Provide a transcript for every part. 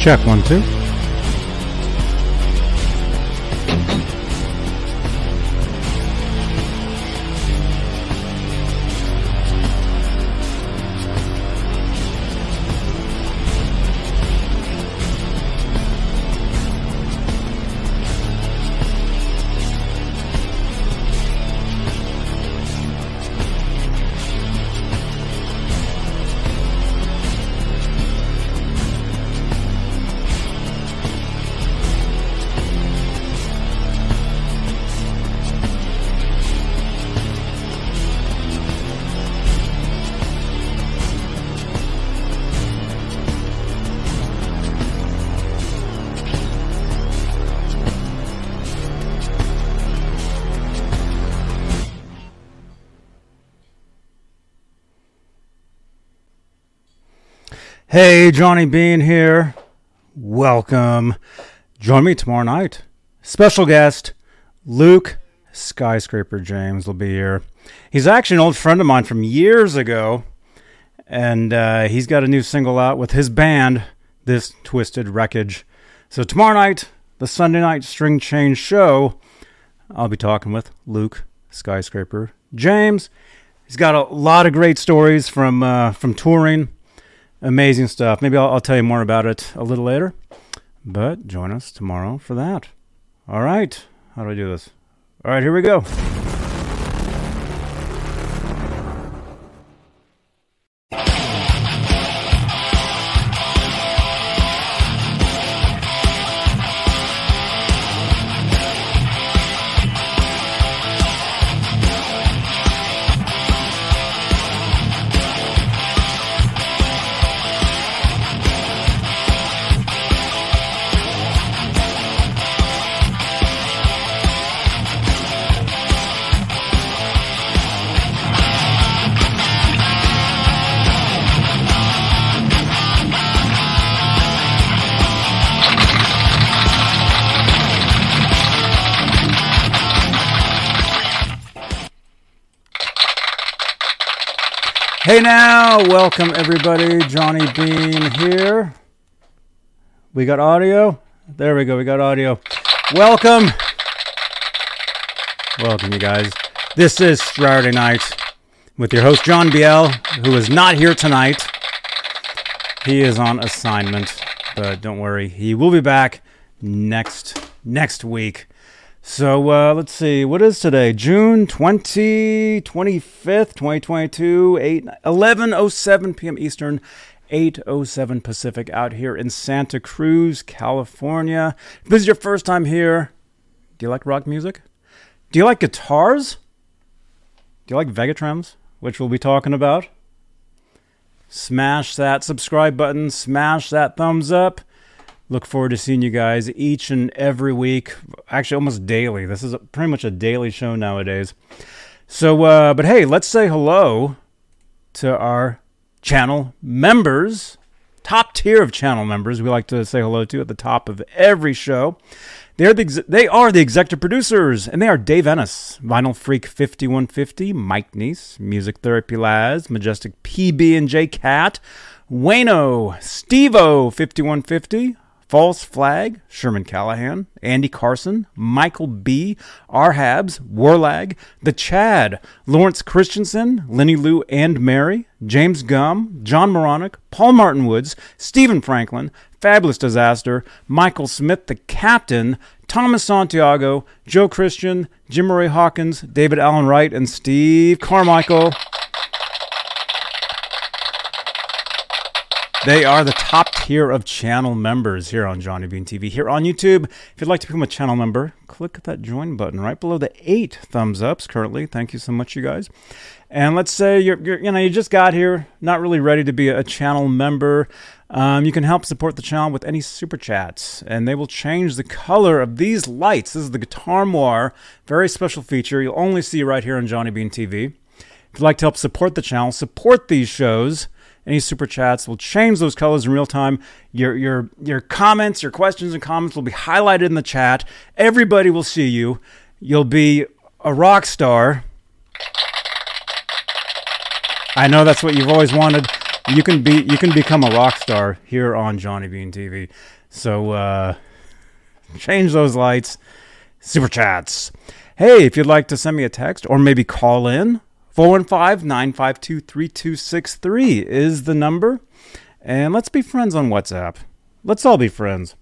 Check one, two. Hey, Johnny Bean here. Welcome. Join me tomorrow night. Special guest, Luke Skyscraper James will be here. He's actually an old friend of mine from years ago, and uh, he's got a new single out with his band, This Twisted Wreckage. So, tomorrow night, the Sunday night string change show, I'll be talking with Luke Skyscraper James. He's got a lot of great stories from uh, from touring amazing stuff. Maybe I'll, I'll, tell you more about it a little later. But join us tomorrow for that. All right. How do I do this? All right, here we go. Welcome everybody. Johnny Bean here. We got audio. There we go. We got audio. Welcome. Welcome, you guys. This is Saturday night with your host John Biel, who is not here tonight. He is on assignment, but don't worry, he will be back next next week. So uh, let's see, what is today? June 20, 25th, 2022, 8, 11.07 p.m. Eastern, 8.07 Pacific out here in Santa Cruz, California. If this is your first time here, do you like rock music? Do you like guitars? Do you like Vega-Trems, which we'll be talking about? Smash that subscribe button, smash that thumbs up. Look forward to seeing you guys each and every week, actually almost daily. This is pretty much a daily show nowadays. So, uh, but hey, let's say hello to our channel members, top tier of channel members. We like to say hello to at the top of every show. They're the they are the executive producers, and they are Dave Ennis, Vinyl Freak 5150, Mike Neese, Music Therapy Laz, Majestic PB and J Cat, Wayno, Stevo 5150, False Flag, Sherman Callahan, Andy Carson, Michael B., Arhabs, Warlag, The Chad, Lawrence Christensen, Lenny Lou and Mary, James Gum, John Moronic, Paul Martin Woods, Stephen Franklin, Fabulous Disaster, Michael Smith, The Captain, Thomas Santiago, Joe Christian, Jim Murray Hawkins, David Allen Wright, and Steve Carmichael. They are the top tier of channel members here on Johnny Bean TV. Here on YouTube, if you'd like to become a channel member, click that join button right below the eight thumbs ups currently. Thank you so much, you guys. And let's say you're, you're you know you just got here, not really ready to be a channel member. Um, you can help support the channel with any super chats, and they will change the color of these lights. This is the Guitar Moir, very special feature you'll only see right here on Johnny Bean TV. If you'd like to help support the channel, support these shows any super chats. We'll change those colors in real time. Your your your comments, your questions and comments will be highlighted in the chat. Everybody will see you. You'll be a rock star. I know that's what you've always wanted. you can be you can become a rock star here on Johnny Bean TV. So uh, change those lights. Super chats. Hey, if you'd like to send me a text or maybe call in, 415 952 3263 is the number. And let's be friends on WhatsApp. Let's all be friends.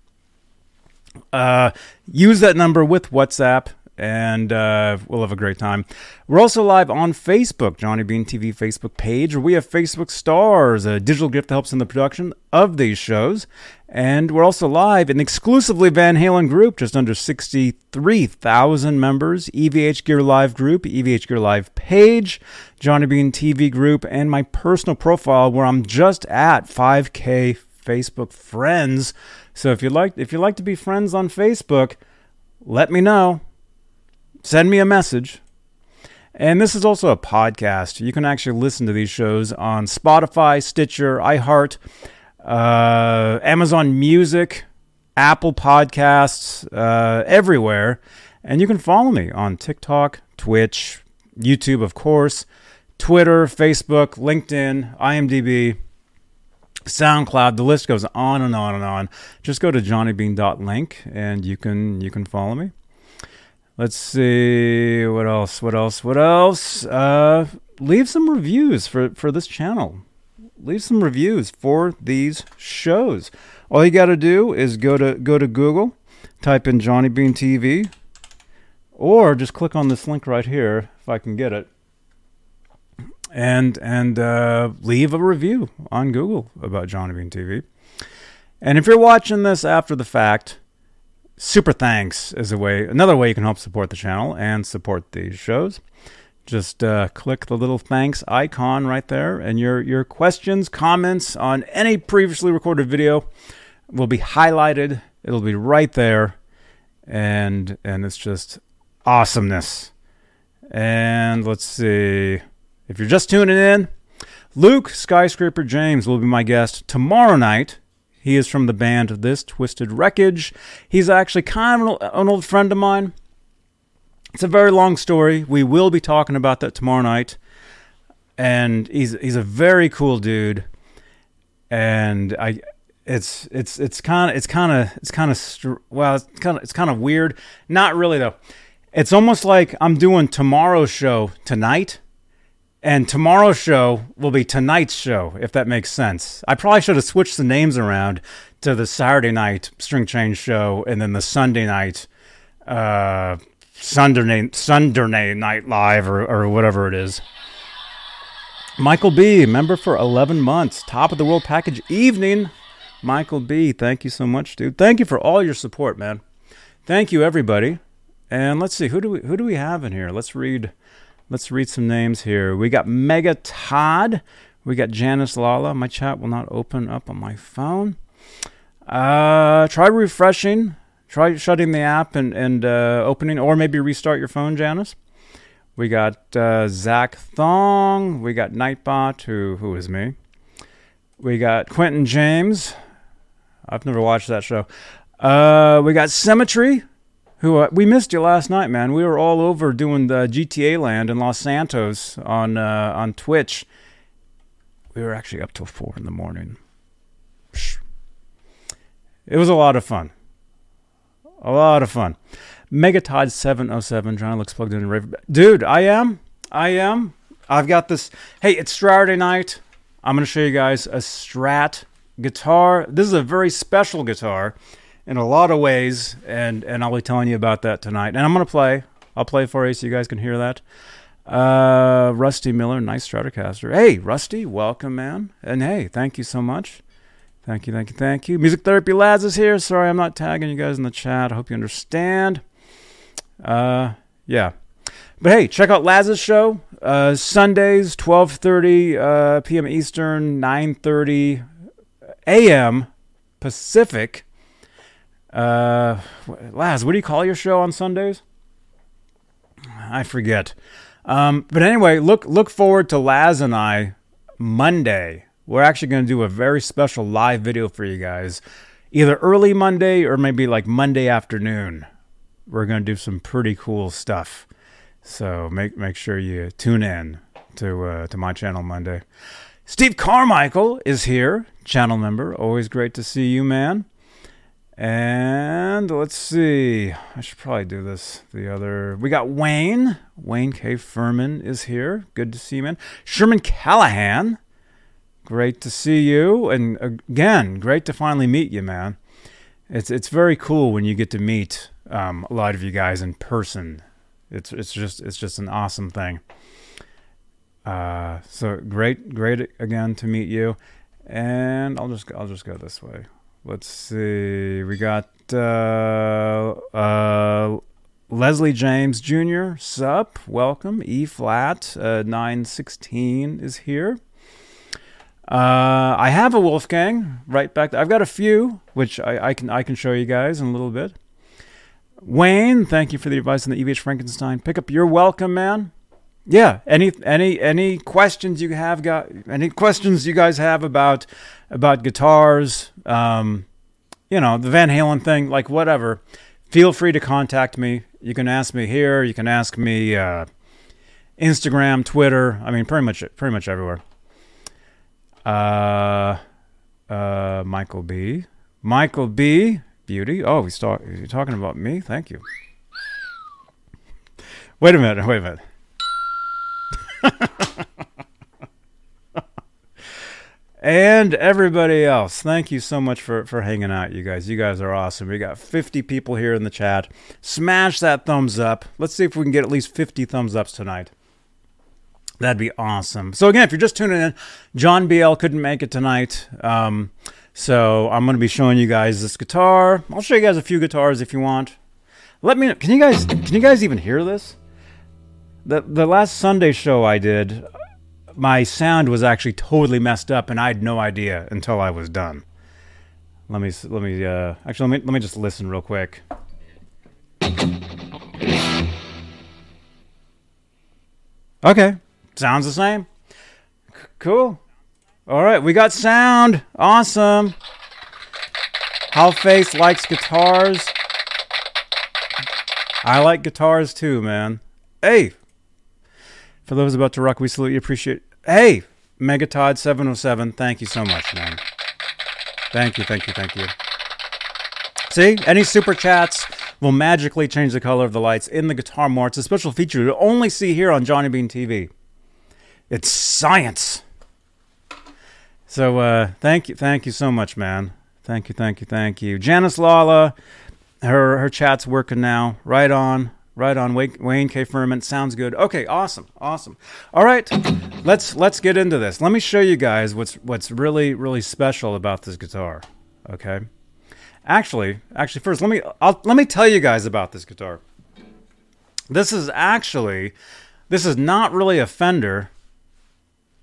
Uh, use that number with WhatsApp and uh, we'll have a great time. We're also live on Facebook, Johnny Bean TV Facebook page, we have Facebook Stars, a digital gift that helps in the production of these shows. And we're also live in exclusively Van Halen group, just under 63,000 members, EVH Gear Live group, EVH Gear Live page, Johnny Bean TV group, and my personal profile where I'm just at 5K Facebook friends. So if you like if you like to be friends on Facebook, let me know send me a message. And this is also a podcast. You can actually listen to these shows on Spotify, Stitcher, iHeart, uh, Amazon Music, Apple Podcasts, uh, everywhere. And you can follow me on TikTok, Twitch, YouTube, of course, Twitter, Facebook, LinkedIn, IMDb, SoundCloud. The list goes on and on and on. Just go to johnnybean.link and you can you can follow me. Let's see what else. What else? What else? Uh, leave some reviews for for this channel. Leave some reviews for these shows. All you got to do is go to go to Google, type in Johnny Bean TV, or just click on this link right here if I can get it, and and uh, leave a review on Google about Johnny Bean TV. And if you're watching this after the fact, super thanks is a way another way you can help support the channel and support these shows just uh, click the little thanks icon right there and your your questions comments on any previously recorded video will be highlighted it'll be right there and and it's just awesomeness and let's see if you're just tuning in luke skyscraper james will be my guest tomorrow night he is from the band This Twisted Wreckage. He's actually kind of an old friend of mine. It's a very long story. We will be talking about that tomorrow night. And he's he's a very cool dude. And I it's it's it's kind of it's kind of it's kind of well it's kind of it's kind of weird. Not really though. It's almost like I'm doing tomorrow's show tonight and tomorrow's show will be tonight's show, if that makes sense. I probably should have switched the names around to the Saturday night string change show and then the Sunday night, uh, Sunday, Sunday night live or, or whatever it is. Michael B, member for 11 months, top of the world package evening. Michael B, thank you so much, dude. Thank you for all your support, man. Thank you, everybody. And let's see who do we who do we have in here? Let's read Let's read some names here. We got Mega Todd. We got Janice Lala. My chat will not open up on my phone. Uh, try refreshing. Try shutting the app and, and uh, opening, or maybe restart your phone, Janice. We got uh, Zach Thong. We got Nightbot, who who is me. We got Quentin James. I've never watched that show. Uh, we got Symmetry who uh, we missed you last night, man. We were all over doing the GTA Land in Los Santos on uh, on Twitch. We were actually up till four in the morning. It was a lot of fun. A lot of fun. Megatod seven oh seven. John looks plugged in. Dude, I am. I am. I've got this. Hey, it's Saturday night. I'm gonna show you guys a Strat guitar. This is a very special guitar in a lot of ways, and and I'll be telling you about that tonight. And I'm gonna play. I'll play for you so you guys can hear that. Uh, Rusty Miller, nice Stratocaster. Hey, Rusty, welcome, man. And hey, thank you so much. Thank you, thank you, thank you. Music Therapy Laz is here. Sorry, I'm not tagging you guys in the chat. I hope you understand. Uh, yeah. But hey, check out Laz's show. Uh, Sundays, 12:30 uh, p.m. Eastern, 9:30 a.m. Pacific. Uh, Laz, what do you call your show on Sundays? I forget. Um, but anyway, look look forward to Laz and I Monday. We're actually going to do a very special live video for you guys, either early Monday or maybe like Monday afternoon. We're going to do some pretty cool stuff. So make make sure you tune in to uh, to my channel Monday. Steve Carmichael is here, channel member. Always great to see you, man. And let's see. I should probably do this the other. We got Wayne. Wayne K. Furman is here. Good to see you, man. Sherman Callahan. Great to see you. And again, great to finally meet you, man. It's it's very cool when you get to meet um, a lot of you guys in person. It's it's just it's just an awesome thing. Uh, so great, great again to meet you. And I'll just I'll just go this way. Let's see. We got uh, uh, Leslie James Jr. Sup, welcome. E flat uh, 916 is here. Uh, I have a Wolfgang right back. There. I've got a few, which I, I, can I can show you guys in a little bit. Wayne, thank you for the advice on the EVH Frankenstein. Pick up. You're welcome, man. Yeah. Any any any questions you have got? Any questions you guys have about about guitars, um, you know, the Van Halen thing, like whatever, feel free to contact me. You can ask me here. You can ask me uh, Instagram, Twitter. I mean, pretty much pretty much everywhere. Uh, uh, Michael B. Michael B. Beauty. Oh, he's, talk- he's talking about me. Thank you. Wait a minute. Wait a minute. and everybody else. Thank you so much for, for hanging out, you guys. You guys are awesome. We got 50 people here in the chat. Smash that thumbs up. Let's see if we can get at least 50 thumbs ups tonight. That'd be awesome. So, again, if you're just tuning in, John BL couldn't make it tonight. Um, so, I'm going to be showing you guys this guitar. I'll show you guys a few guitars if you want. Let me know. Can you guys, can you guys even hear this? The, the last Sunday show I did, my sound was actually totally messed up, and I had no idea until I was done. Let me let me uh, actually let me let me just listen real quick. Okay, sounds the same. C- cool. All right, we got sound. Awesome. How Face likes guitars. I like guitars too, man. Hey, for those about to rock, we salute you. Appreciate Hey, Megatod707, thank you so much, man. Thank you, thank you, thank you. See, any super chats will magically change the color of the lights in the guitar more. It's a special feature you only see here on Johnny Bean TV. It's science. So uh, thank you, thank you so much, man. Thank you, thank you, thank you. Janice Lala, her her chat's working now. Right on. Right on, Wayne K. Furman. Sounds good. Okay, awesome, awesome. All right, let's let's get into this. Let me show you guys what's what's really really special about this guitar. Okay, actually, actually, first let me I'll, let me tell you guys about this guitar. This is actually this is not really a Fender,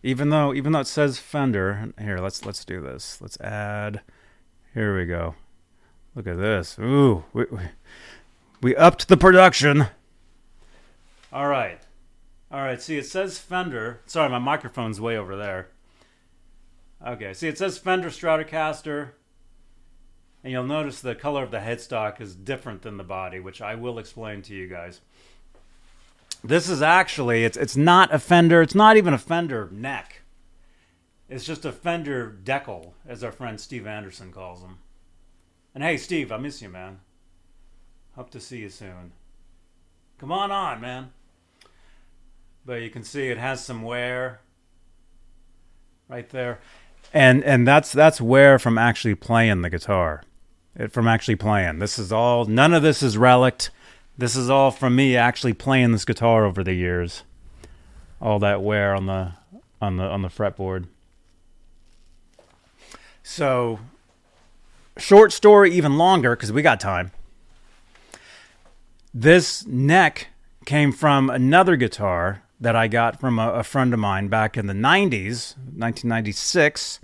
even though even though it says Fender. Here, let's let's do this. Let's add. Here we go. Look at this. Ooh. We, we, we upped the production. All right. All right. See, it says Fender. Sorry, my microphone's way over there. Okay. See, it says Fender Stratocaster. And you'll notice the color of the headstock is different than the body, which I will explain to you guys. This is actually it's it's not a Fender, it's not even a Fender neck. It's just a Fender decal, as our friend Steve Anderson calls them. And hey Steve, I miss you, man. Hope to see you soon. Come on on, man. But you can see it has some wear right there. And and that's that's wear from actually playing the guitar. It, from actually playing. This is all none of this is relic. This is all from me actually playing this guitar over the years. All that wear on the on the on the fretboard. So short story even longer because we got time. This neck came from another guitar that I got from a, a friend of mine back in the 90s, 1996.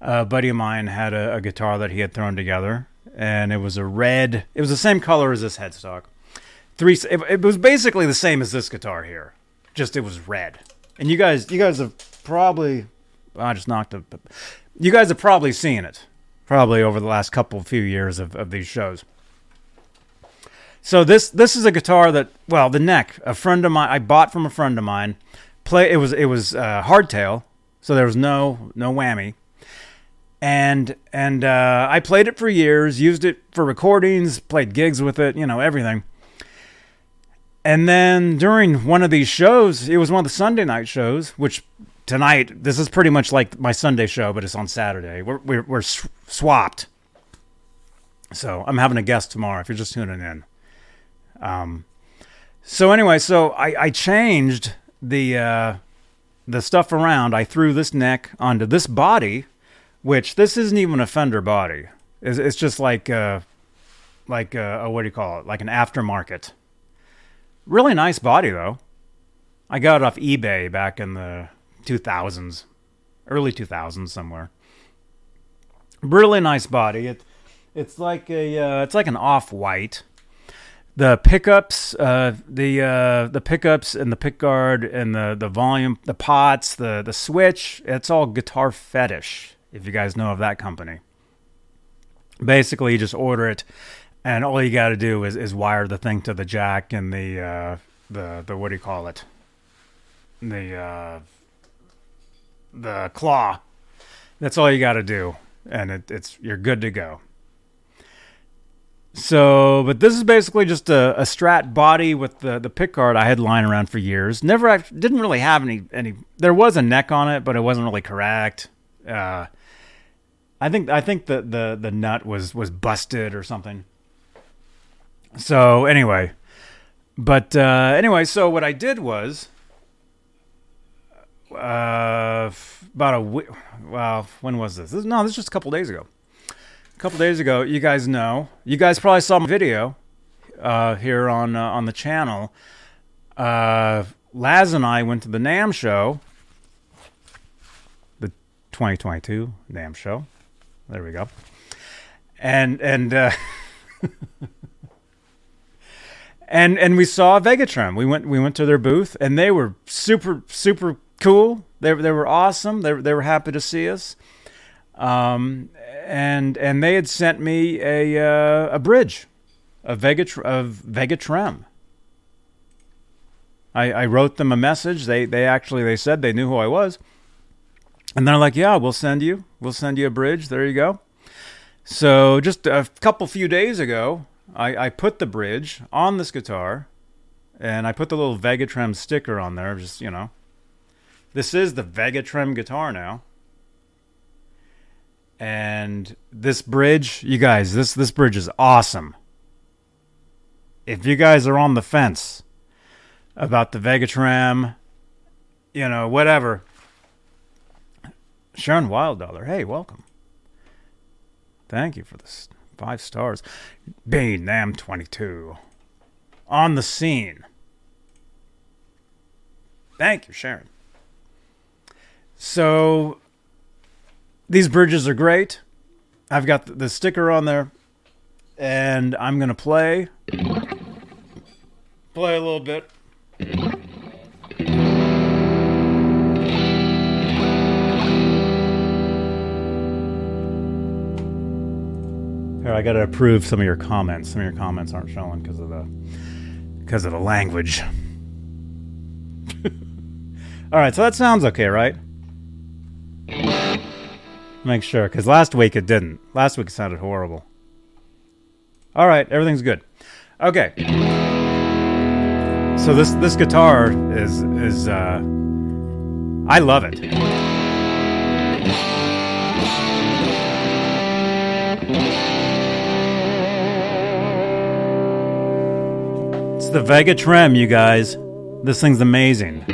A buddy of mine had a, a, guitar that he had thrown together, and it was a red. It was the same color as this headstock. Three. It, it was basically the same as this guitar here, just it was red. And you guys, you guys have probably. I just knocked it. You guys have probably seen it, probably over the last couple few years of, of these shows. So this this is a guitar that well the neck a friend of mine I bought from a friend of mine play it was it was uh, hardtail so there was no no whammy. And and uh, I played it for years, used it for recordings, played gigs with it, you know, everything. And then during one of these shows, it was one of the Sunday night shows, which tonight this is pretty much like my Sunday show, but it's on Saturday. We're we're, we're swapped. So I'm having a guest tomorrow. If you're just tuning in. Um. So anyway, so I I changed the uh, the stuff around. I threw this neck onto this body, which this isn't even a Fender body. It's, it's just like uh, like a, a, what do you call it? Like an aftermarket. Really nice body though. I got it off eBay back in the 2000s, early 2000s somewhere. Really nice body. It it's like a uh, it's like an off white. The pickups, uh, the uh, the pickups and the pickguard and the the volume, the pots, the the switch. It's all guitar fetish. If you guys know of that company. Basically, you just order it, and all you got to do is, is wire the thing to the jack and the uh, the the what do you call it? The uh, the claw. That's all you got to do, and it, it's you're good to go. So, but this is basically just a, a Strat body with the the pick guard I had lying around for years. Never, I didn't really have any any. There was a neck on it, but it wasn't really correct. Uh, I think I think the the the nut was was busted or something. So anyway, but uh, anyway, so what I did was uh, about a week. Well, when was this? this? No, this was just a couple days ago. A couple days ago, you guys know. You guys probably saw my video uh, here on uh, on the channel. Uh, Laz and I went to the NAMM show, the 2022 NAMM show. There we go. And and uh, and and we saw Vega-Trem. We went we went to their booth, and they were super super cool. They they were awesome. They they were happy to see us. Um, and and they had sent me a uh, a bridge, a Vega of Vega-Trem. I, I wrote them a message. They they actually they said they knew who I was, and they're like, "Yeah, we'll send you. We'll send you a bridge. There you go." So just a couple few days ago, I, I put the bridge on this guitar, and I put the little Vega-Trem sticker on there. Just you know, this is the Vega-Trem guitar now. And this bridge, you guys, this this bridge is awesome. If you guys are on the fence about the Vega-Trem, you know, whatever. Sharon Wilddollar, hey, welcome. Thank you for this five stars. Bane NAMM 22. On the scene. Thank you, Sharon. So these bridges are great. I've got the sticker on there, and I'm gonna play play a little bit. I gotta approve some of your comments. Some of your comments aren't showing because of the because of the language. All right, so that sounds okay, right? Make sure, because last week it didn't. Last week it sounded horrible. All right, everything's good. Okay. So this this guitar is is uh, I love it. It's the Vega-Trem, you guys. This thing's amazing.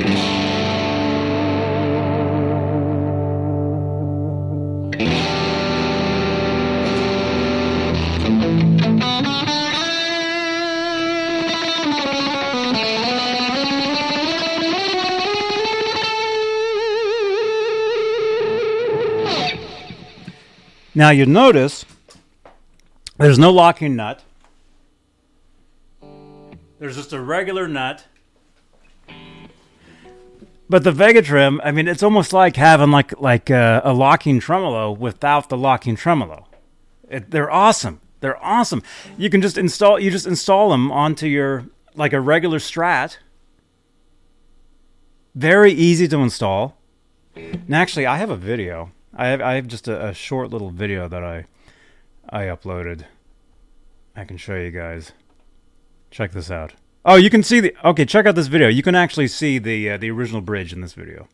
Now you notice there's no locking nut. There's just a regular nut. But the Vega-Trem, I mean, it's almost like having like like a, a locking tremolo without the locking tremolo. It, they're awesome. They're awesome. You can just install you just install them onto your like a regular Strat. Very easy to install. And actually, I have a video. I have I have just a, a short little video that I I uploaded. I can show you guys. Check this out. Oh, you can see the. Okay, check out this video. You can actually see the uh, the original bridge in this video.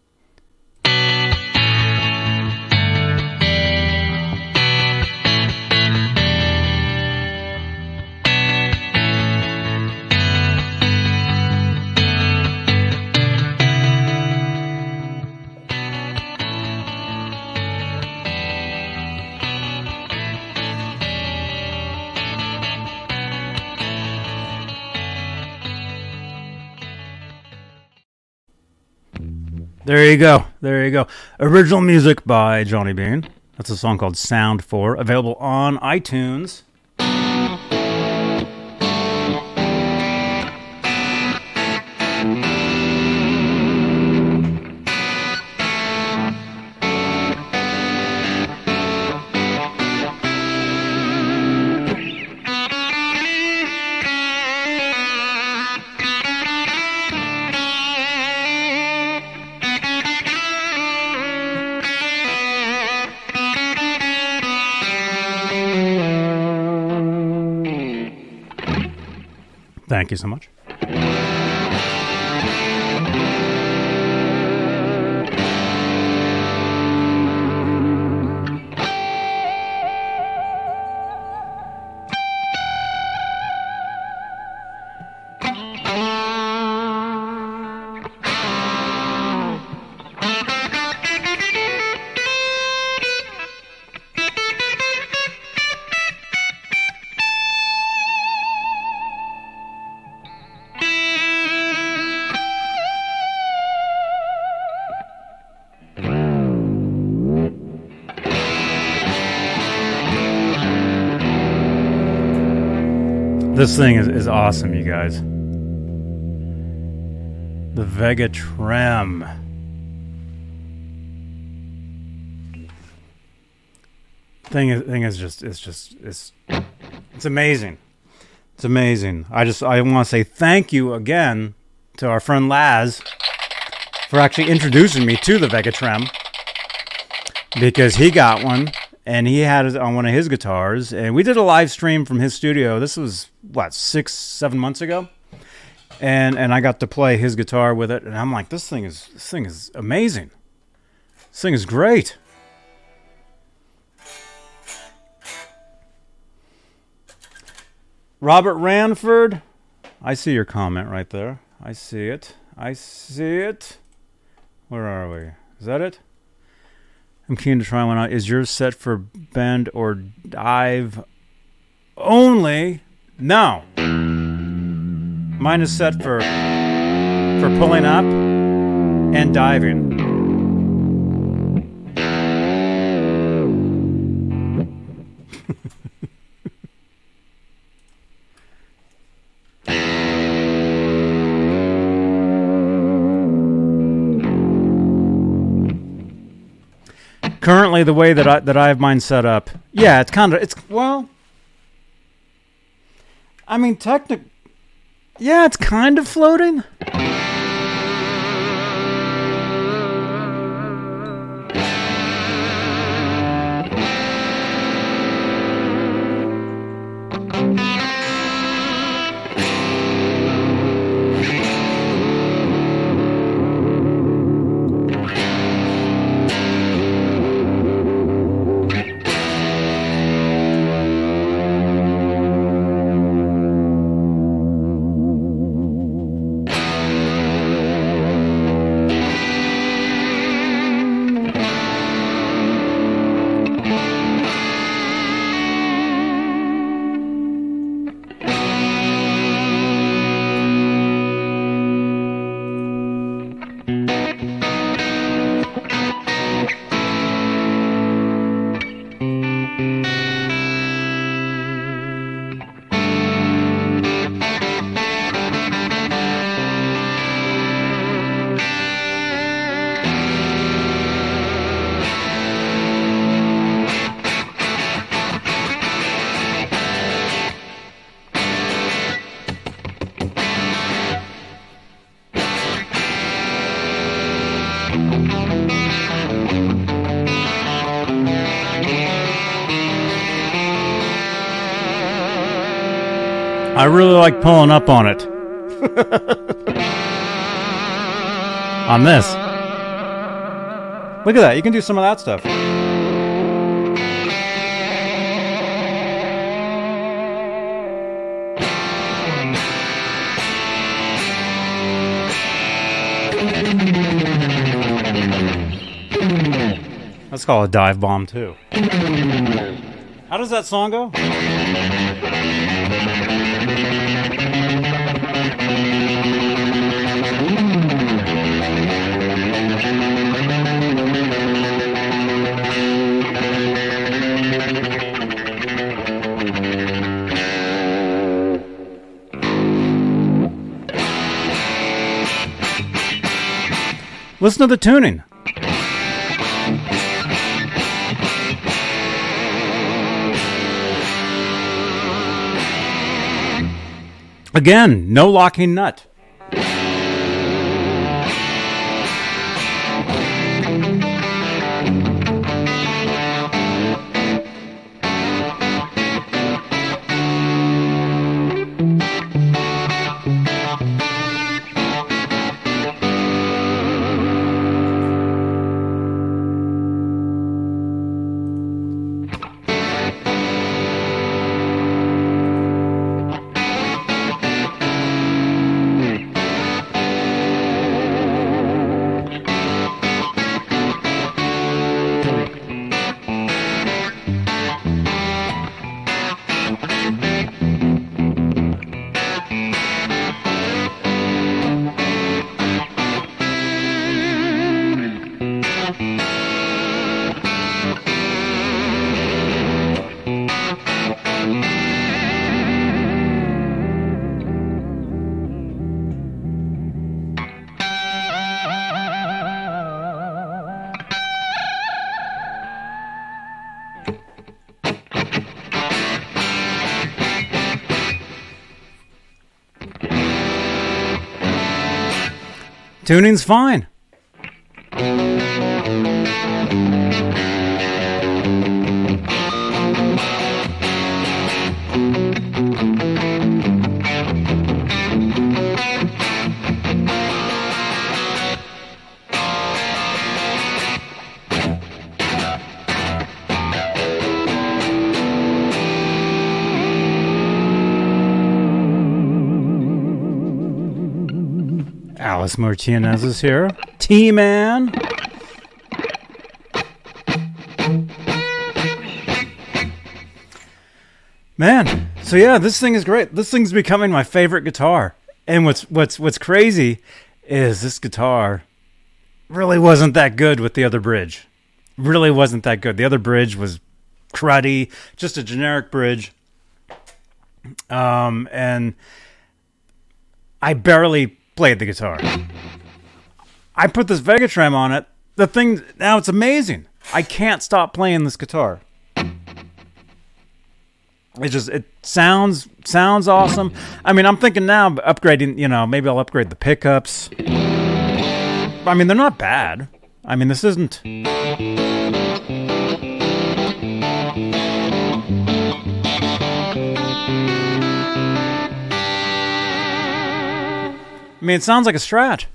There you go. There you go. Original music by Johnny Bean. That's a song called Sound 4, available on iTunes. Thank you so much. This thing is, is awesome, you guys. The Vega-Trem. Thing is, thing is just, it's just, it's, it's amazing. It's amazing. I just, I want to say thank you again to our friend Laz for actually introducing me to the Vega-Trem because he got one and he had it on one of his guitars and we did a live stream from his studio. This was what six seven months ago? And and i got to play his guitar with it and i'm like this thing is this thing is amazing. This thing is great. Robert ranford i see your comment right there. I see it. I see it. Where are we? Is that it I'm keen to try one out. Is yours set for bend or dive only? No. Mine is set for for pulling up and diving. Currently the way that I that I have mine set up, yeah, it's kind of it's well. I mean, technic. Yeah, it's kind of floating. I really like pulling up on it. on this. Look at that. You can do some of that stuff. Let's call it a dive bomb too. How does that song go? Listen to the tuning. Again, no locking nut. Tuning's fine. Alice Martinez is here. T Man. Man, so yeah, this thing is great. This thing's becoming my favorite guitar. And what's what's what's crazy is this guitar really wasn't that good with the other bridge. Really wasn't that good. The other bridge was cruddy, just a generic bridge. Um, and I barely played the guitar. I put this Vega-Trem on it. The thing now it's amazing. I can't stop playing this guitar. It just it sounds sounds awesome. I mean, I'm thinking now upgrading. You know, maybe I'll upgrade the pickups. I mean, they're not bad. I mean, this isn't. I mean, it sounds like a Strat.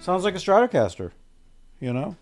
Sounds like a Stratocaster, you know?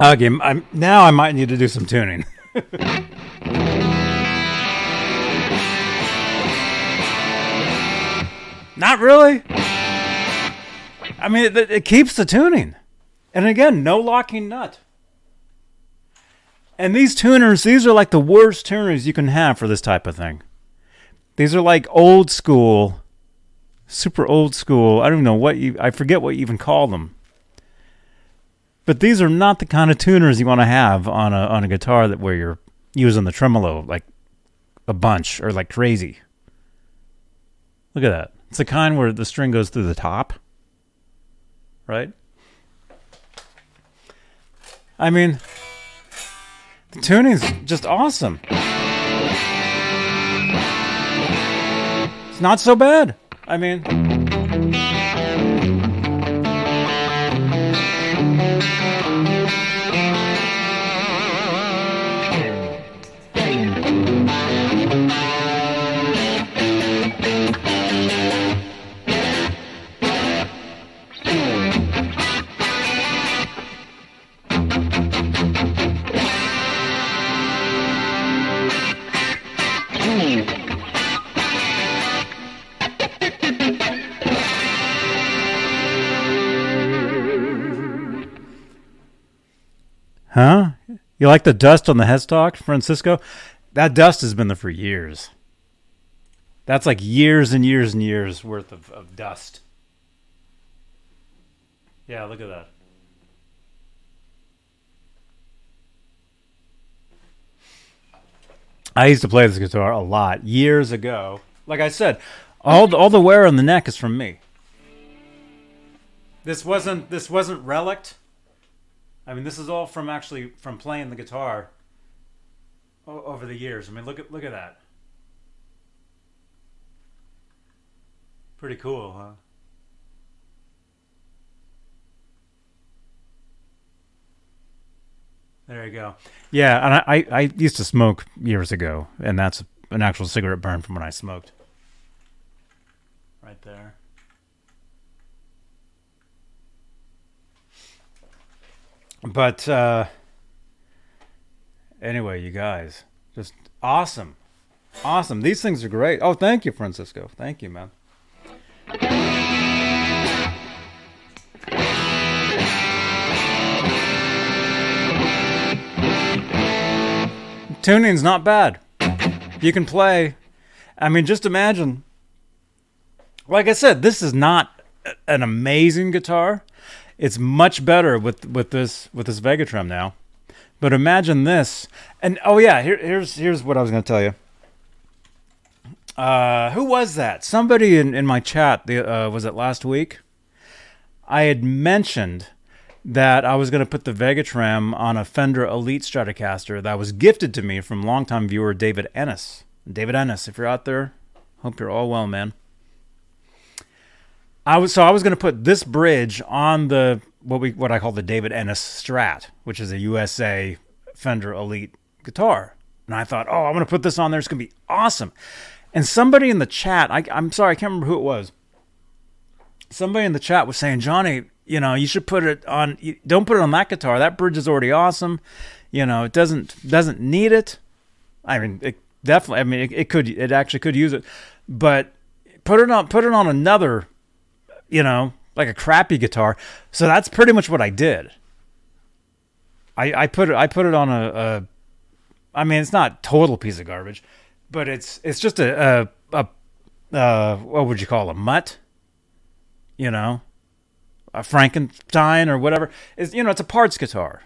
Okay, I'm, now I might need to do some tuning. Not really. I mean, it, it keeps the tuning. And again, no locking nut. And these tuners, these are like the worst tuners you can have for this type of thing. These are like old school, super old school. I don't even know what you, I forget what you even call them. But these are not the kind of tuners you want to have on a on a guitar that where you're using the tremolo like a bunch or like crazy. Look at that. It's the kind where the string goes through the top. Right? I mean, the tuning's just awesome. It's not so bad. I mean, like the dust on the headstock, Francisco? That dust has been there for years. That's like years and years and years worth of, of dust. Yeah, look at that. I used to play this guitar a lot years ago. Like I said, all the, all the wear on the neck is from me. This wasn't this wasn't relict. I mean, this is all from actually from playing the guitar over the years. I mean, look at look at that. Pretty cool, huh? There you go. Yeah, and I, I, I used to smoke years ago, and that's an actual cigarette burn from when I smoked. Right there. But uh, anyway, you guys, just awesome, awesome. These things are great. Oh, thank you, Francisco. Thank you, man. Tuning's not bad. You can play. I mean, just imagine. Like I said, this is not an amazing guitar. It's much better with with this with this Vega-Trem now. But imagine this. And oh yeah, here, here's here's what I was going to tell you. Uh, who was that? Somebody in, in my chat. The uh, was it last week? I had mentioned that I was going to put the Vega-Trem on a Fender Elite Stratocaster that was gifted to me from longtime viewer David Ennis. David Ennis, if you're out there, hope you're all well, man. I was so I was going to put this bridge on the what we what I call the David Ennis Strat, which is a USA Fender Elite guitar. And I thought, oh, I'm going to put this on there. It's going to be awesome. And somebody in the chat, I, I'm sorry, I can't remember who it was. Somebody in the chat was saying, Johnny, you know, you should put it on. Don't put it on that guitar. That bridge is already awesome. You know, it doesn't doesn't need it. I mean, it definitely. I mean, it, it could. It actually could use it, but put it on. Put it on another. You know, like a crappy guitar. So that's pretty much what I did. I I put it. I put it on a. a I mean, it's not total piece of garbage, but it's it's just a a, a uh, what would you call a mutt? You know, a Frankenstein or whatever. Is you know, it's a parts guitar.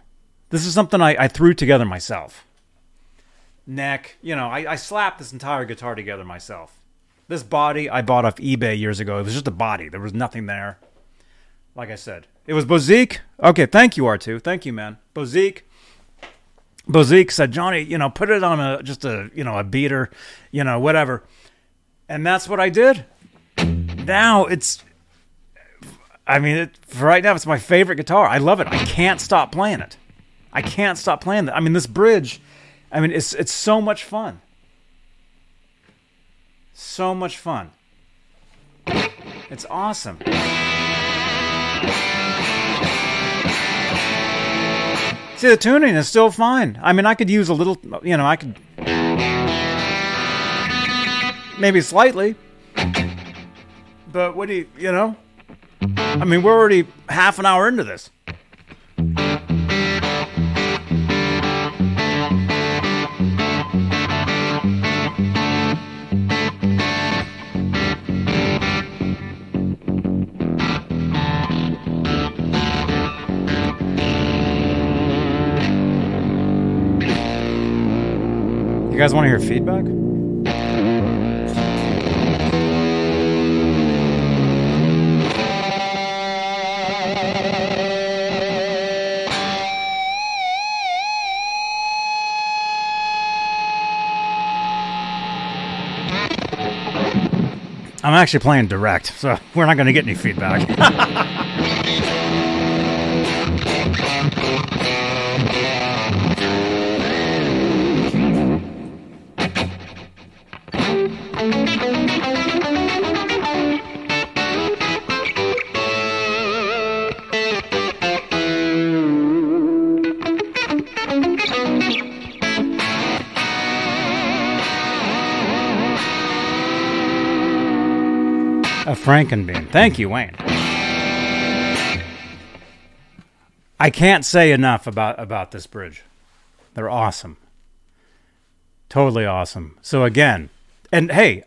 This is something I, I threw together myself. Neck, you know, I, I slapped this entire guitar together myself. This body I bought off eBay years ago. It was just a body. There was nothing there. Like I said, it was Bozique. Okay, thank you, R2. Thank you, man. Bozique. Bozique said, Johnny, you know, put it on a just a you know a beater, you know, whatever. And that's what I did. Now it's I mean, it, for right now, it's my favorite guitar. I love it. I can't stop playing it. I can't stop playing it. I mean, this bridge, I mean, it's it's so much fun. So much fun. It's awesome. See, the tuning is still fine. I mean, I could use a little, you know, I could maybe slightly, but what do you, you know? I mean, we're already half an hour into this. Guys want to hear feedback? I'm actually playing direct, so we're not going to get any feedback. Frankenbean. Thank you, Wayne. I can't say enough about, about this bridge. They're awesome. Totally awesome. So again, and hey,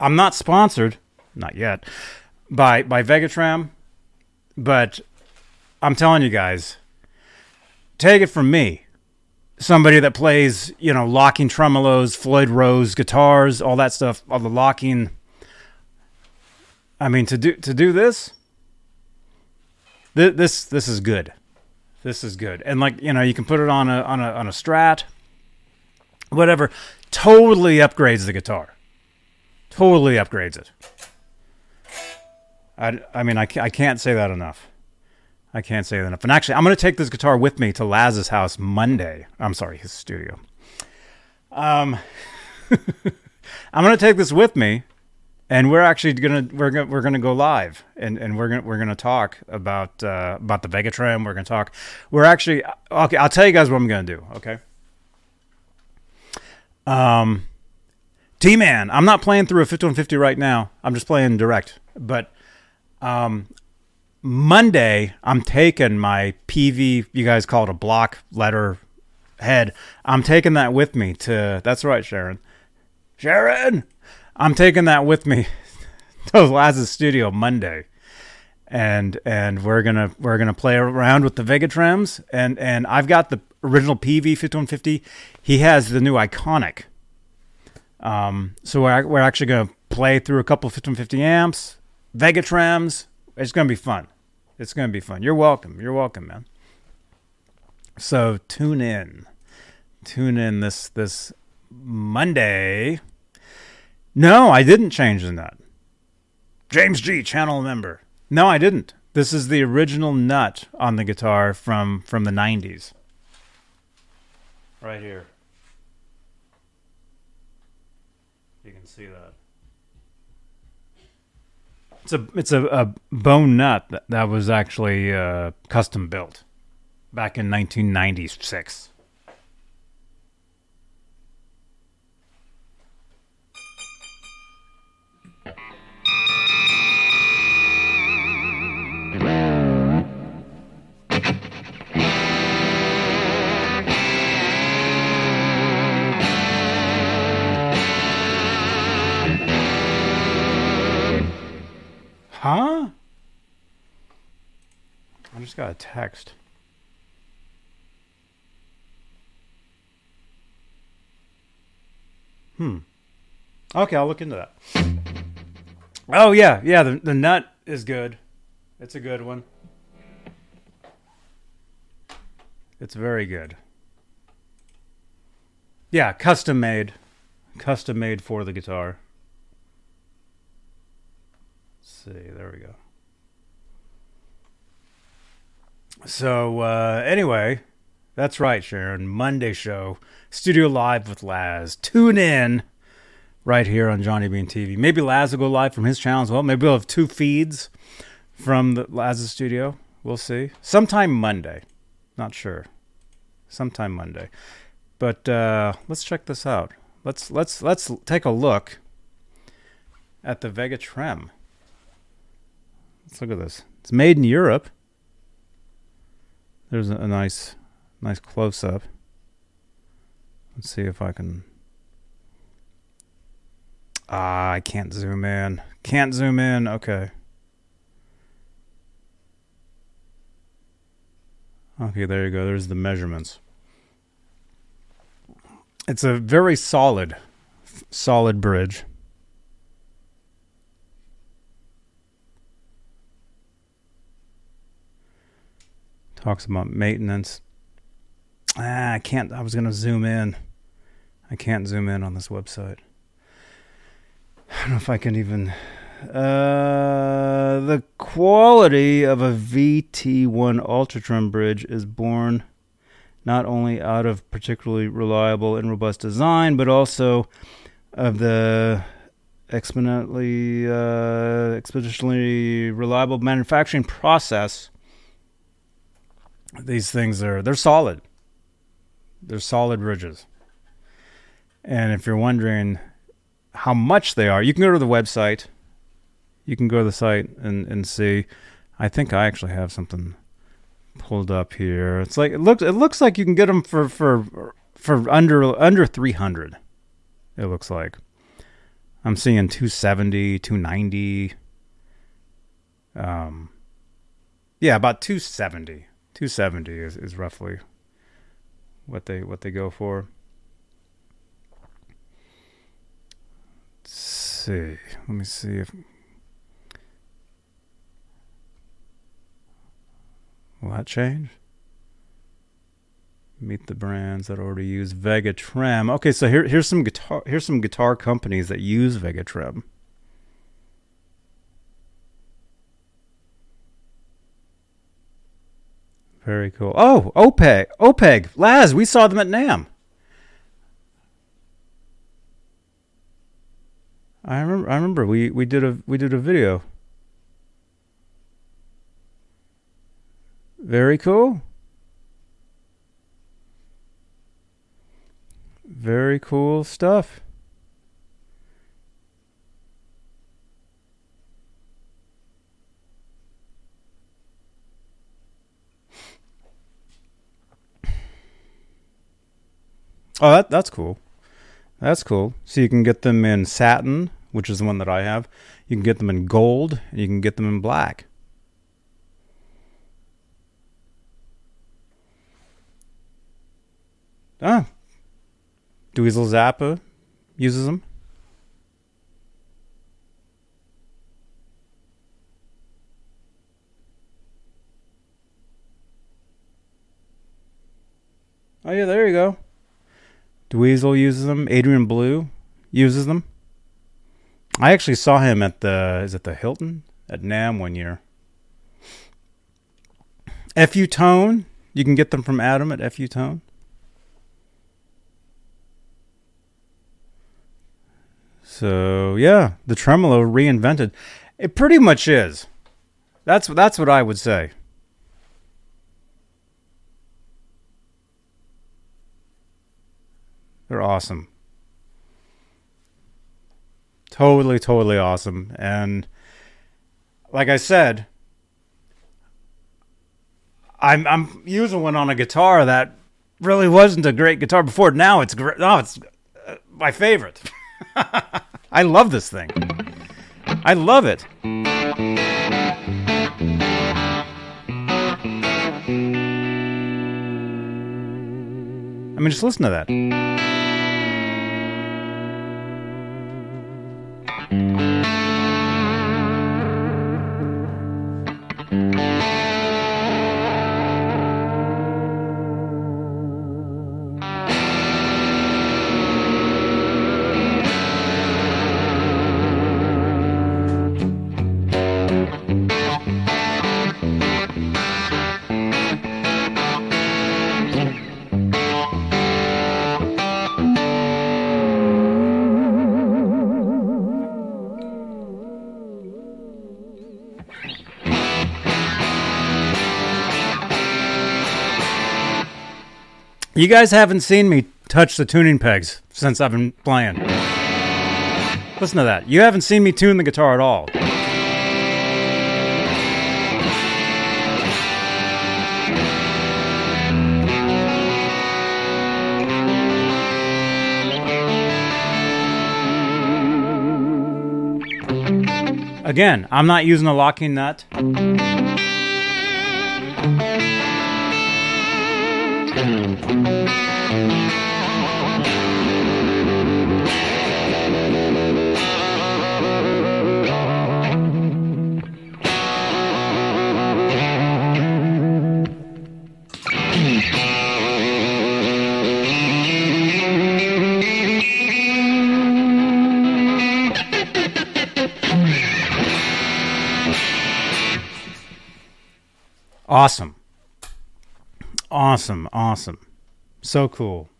I'm not sponsored, not yet, by by Vega-Trem, but I'm telling you guys, take it from me. Somebody that plays, you know, locking tremolos, Floyd Rose guitars, all that stuff, all the locking I mean, to do to do this, th- this this is good. This is good, and like you know, you can put it on a on a on a Strat, whatever. Totally upgrades the guitar. Totally upgrades it. I, I mean, I, I can't say that enough. I can't say that enough. And actually, I'm going to take this guitar with me to Laz's house Monday. I'm sorry, his studio. Um, I'm going to take this with me and we're actually gonna we're gonna we're gonna go live and and we're gonna we're gonna talk about uh, about the Vega-Trem. We're gonna talk. We're actually okay. I'll tell you guys what I'm gonna do. Okay. Um, T Man, I'm not playing through a 5150 right now. I'm just playing direct. But um, Monday, I'm taking my PV. You guys call it a block letter head. I'm taking that with me to. That's right, Sharon. Sharon. I'm taking that with me to Laz's studio Monday. And and we're gonna we're gonna play around with the Vega-Trems and and I've got the original PV 5150. He has the new Iconic. Um, so we're we're actually gonna play through a couple 5150 amps, Vega-Trems. It's gonna be fun. It's gonna be fun. You're welcome. You're welcome, man. So tune in, tune in this this Monday. No, I didn't change the nut. James G, channel member. No, I didn't. This is the original nut on the guitar from from the 90s. Right here. You can see that. It's a it's a, a bone nut that, that was actually uh, custom built back in 1996. Huh? I just got a text. Hmm. Okay, I'll look into that. Oh yeah, yeah. The the nut is good. It's a good one. It's very good. Yeah, custom made. Custom made for the guitar. Let's see, there we go. So uh, anyway, that's right, Sharon. Monday show, studio live with Laz. Tune in right here on Johnny Bean TV. Maybe Laz will go live from his channel as well. Maybe we'll have two feeds from the Laz's studio. We'll see. Sometime Monday. Not sure. Sometime Monday. But uh, let's check this out. Let's let's let's take a look at the Vega-Trem. Let's look at this. It's made in Europe. There's a, nice nice close up. Let's see if I can Ah, I can't zoom in. Can't zoom in. Okay. Okay, there you go. There's the measurements. It's a very solid, solid bridge. Talks about maintenance. Ah, I can't. I was going to zoom in. I can't zoom in on this website. I don't know if I can even. Uh, the quality of a VT1 UltraTrem bridge is born not only out of particularly reliable and robust design, but also of the exponentially uh, exponentially reliable manufacturing process. These things are they're solid. They're solid bridges. And if you're wondering how much they are, you can go to the website. You can go to the site and, and see. I think I actually have something pulled up here. It's like it looks it looks like you can get them for for for under under 300. It looks like. I'm seeing 270, 290 um yeah, about 270. 270 is, is roughly what they what they go for. Let's see. Let me see if Will that change? Meet the brands that already use Vega-Trem. Okay, so here, here's some guitar here's some guitar companies that use Vega-Trem. Very cool. Oh, OPEG. OPEG. Laz, we saw them at NAMM. I remember I remember we, we did a we did a video. Very cool. Very cool stuff. Oh, that that's cool. That's cool. So you can get them in satin, which is the one that I have. You can get them in gold, and you can get them in black. Ah. Dweezil Zappa uses them. Oh yeah, there you go. Dweezil uses them. Adrian Belew uses them. I actually saw him at the is it the Hilton at NAMM one year. FU Tone, you can get them from Adam at FU Tone. So yeah, the tremolo reinvented. It pretty much is. That's that's what I would say. They're awesome. Totally, totally awesome. And like I said, I'm I'm using one on a guitar that really wasn't a great guitar before. Now it's great. Now it's uh, my favorite. I love this thing. I love it. I mean, just listen to that. You guys haven't seen me touch the tuning pegs since I've been playing. Listen to that. You haven't seen me tune the guitar at all. Again, I'm not using a locking nut. Awesome. Awesome. Awesome. So cool.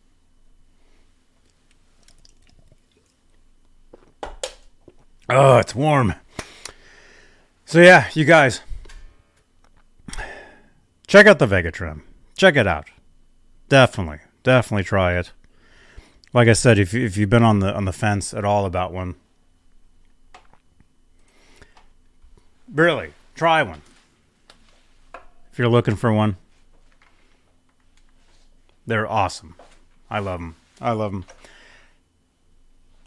Oh, it's warm. So yeah, you guys, check out the Vega-Trem. Check it out. Definitely, definitely try it. Like I said, if you, if you've been on the on the fence at all about one, really try one. If you're looking for one, they're awesome. I love them. I love them.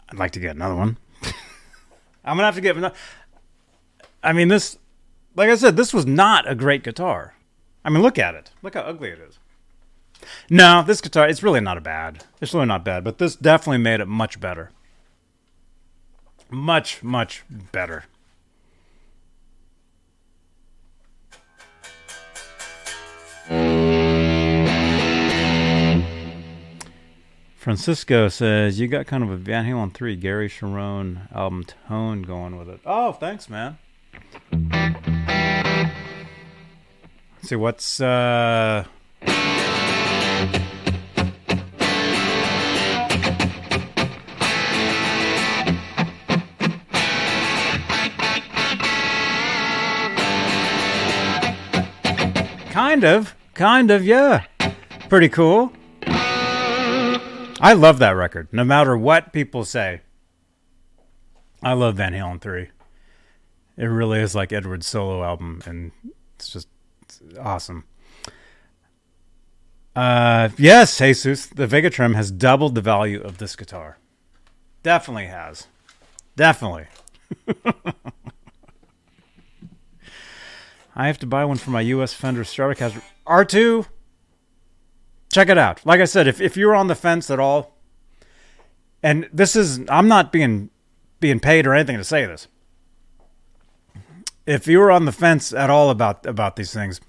I'd like to get another one. I'm gonna have to get another. I mean, this, like I said, this was not a great guitar. I mean, look at it. Look how ugly it is. No, this guitar, it's really not a bad. It's really not bad, but this definitely made it much better. Much, much better. Francisco says you got kind of a Van Halen three Gary Cherone album tone going with it. Oh, thanks, man. Let's see what's uh Kind of. Kind of, yeah. Pretty cool. I love that record, no matter what people say. I love Van Halen 3. It really is like Edward's solo album, and it's just it's awesome. Uh, yes, Jesus, the Vega-Trem has doubled the value of this guitar. Definitely has. Definitely. I have to buy one for my US Fender Stratocaster R2. Check it out. Like I said, if if you're on the fence at all, and this is I'm not being being paid or anything to say this. If you're on the fence at all about about these things,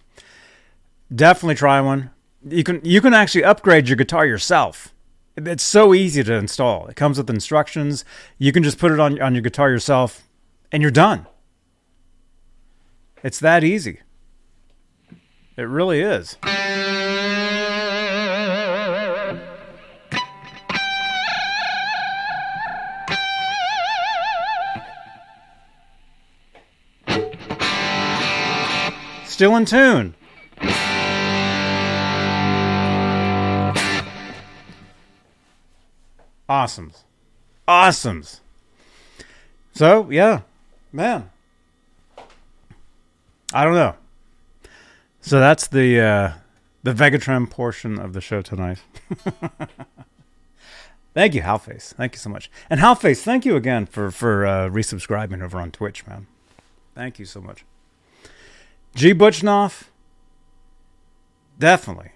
definitely try one. You can you can actually upgrade your guitar yourself. It's so easy to install. It comes with instructions. You can just put it on on your guitar yourself, and you're done. It's that easy. It really is. Still in tune. Awesomes. Awesomes. So, yeah, man. I don't know. So that's the uh, the Vega-Trem portion of the show tonight. thank you, Halface. Thank you so much. And Halface, thank you again for for uh, resubscribing over on Twitch, man. Thank you so much. G. Butchnoff, definitely,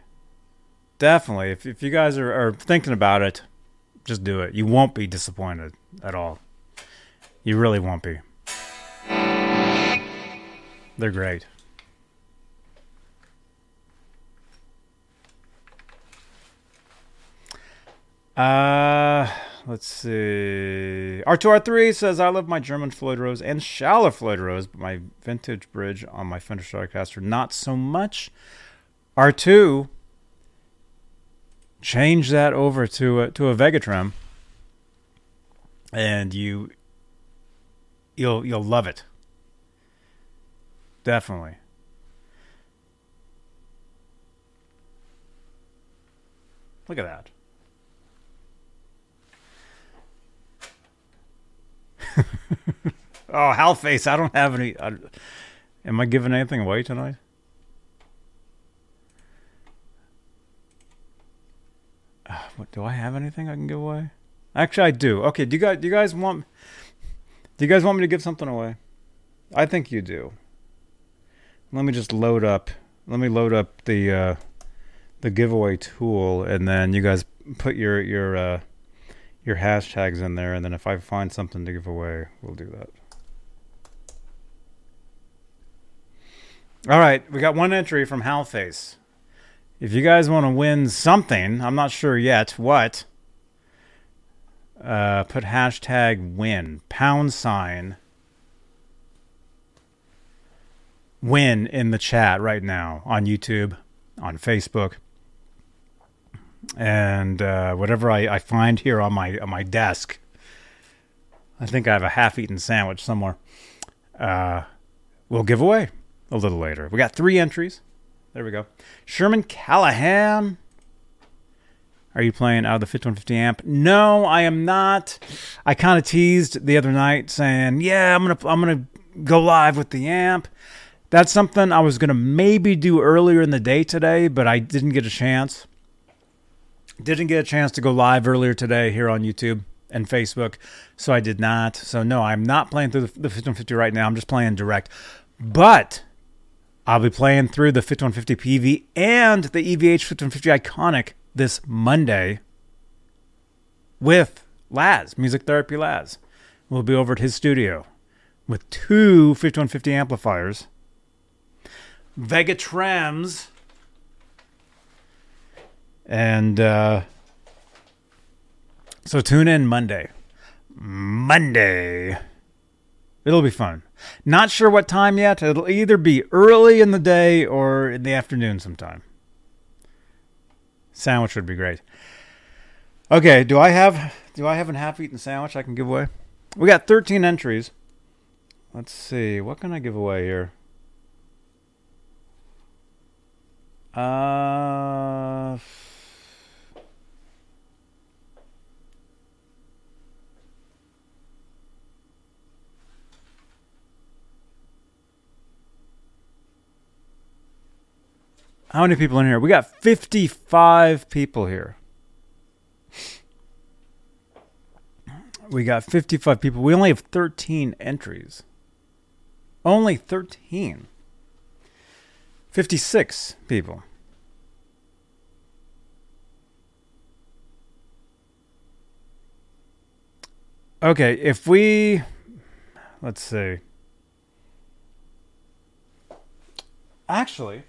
definitely. If if you guys are, are thinking about it, just do it. You won't be disappointed at all. You really won't be. They're great. Uh, let's see. R2R3 says, I love my German Floyd Rose and Schaller Floyd Rose, but my vintage bridge on my Fender Stratocaster, not so much. R2, change that over to a, to a Vega-Trem, and you you'll you'll love it. Definitely. Look at that. Oh, Halface, I don't have any. I, am I giving anything away tonight? Uh, what do I have anything I can give away? Actually, I do. Okay, do you guys do you guys want do you guys want me to give something away? I think you do. Let me just load up. Let me load up the uh, the giveaway tool, and then you guys put your your uh, your hashtags in there, and then if I find something to give away, we'll do that. All right, we got one entry from Halface. If you guys want to win something, I'm not sure yet what. Uh, put hashtag win pound sign win in the chat right now on YouTube, on Facebook, and uh, whatever I, I find here on my on my desk. I think I have a half-eaten sandwich somewhere. Uh, we'll give away a little later. We got three entries. There we go. Sherman Callahan. Are you playing out of the 5150 amp? No, I am not. I kind of teased the other night saying, "Yeah, I'm gonna I'm gonna go live with the amp." That's something I was gonna maybe do earlier in the day today, but I didn't get a chance. Didn't get a chance to go live earlier today here on YouTube and Facebook, so I did not. So no, I'm not playing through the, the 5150 right now. I'm just playing direct, but I'll be playing through the 5150 PV and the EVH 5150 Iconic this Monday with Laz, Music Therapy Laz. We'll be over at his studio with two 5150 amplifiers, Vega-Trems, and uh, so tune in Monday. Monday. It'll be fun. Not sure what time yet. It'll either be early in the day or in the afternoon sometime. Sandwich would be great. Okay, do I have do I have a half-eaten sandwich I can give away? We got 13 entries. Let's see. What can I give away here? Uh How many people in here? We got 55 people here. We got 55 people. We only have 13 entries. Only 13. 56 people. Okay, if we let's see. Actually,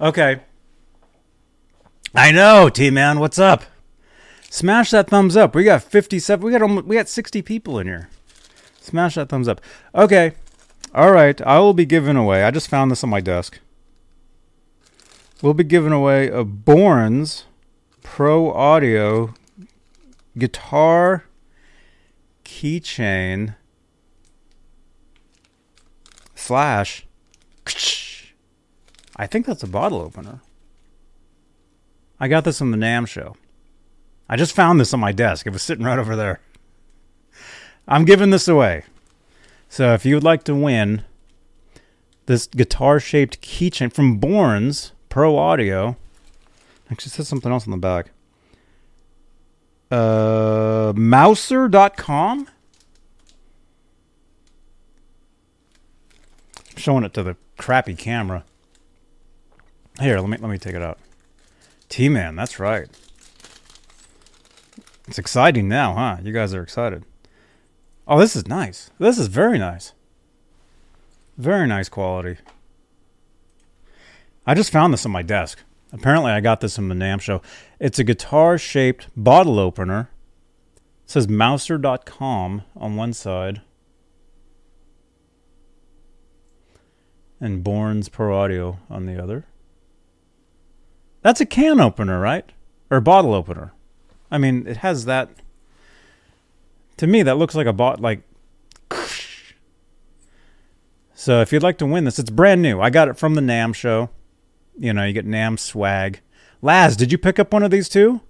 Okay. I know, T man. What's up? Smash that thumbs up. We got 57. We got almost, we got 60 people in here. Smash that thumbs up. Okay. All right. I will be giving away. I just found this on my desk. We'll be giving away a Bourns Pro Audio guitar keychain slash I think that's a bottle opener. I got this on the NAMM show. I just found this on my desk. It was sitting right over there. I'm giving this away. So if you would like to win this guitar shaped keychain from Bourns Pro Audio, actually says something else on the back. Uh, Mouser.com? Showing it to the crappy camera. Here, let me let me take it out. T Man, that's right. It's exciting now, huh? You guys are excited. Oh, this is nice. This is very nice. Very nice quality. I just found this on my desk. Apparently, I got this from the NAMM show. It's a guitar shaped bottle opener. It says Mouser.com on one side and Bourns Pro Audio on the other. That's a can opener, right? Or bottle opener. I mean, it has that. To me, that looks like a bot like. So if you'd like to win this, it's brand new. I got it from the NAMM show. You know, you get NAMM swag. Laz, did you pick up one of these too?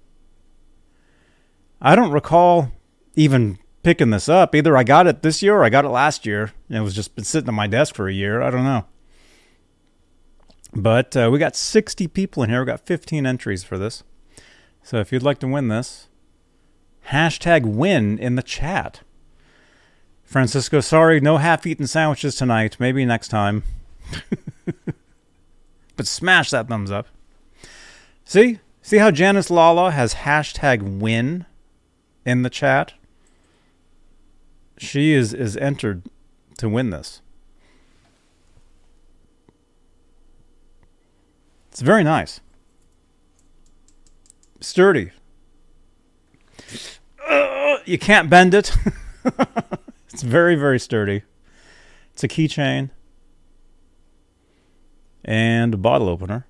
I don't recall even picking this up. Either I got it this year or I got it last year. It was just been sitting on my desk for a year. I don't know. But uh, we got 60 people in here. We got 15 entries for this. So if you'd like to win this, hashtag win in the chat. Francisco, sorry, no half eaten sandwiches tonight. Maybe next time. but smash that thumbs up. See? See how Janice Lala has hashtag win in the chat? She is, is entered to win this. It's very nice. Sturdy. You can't bend it. it's very, very sturdy. It's a keychain and a bottle opener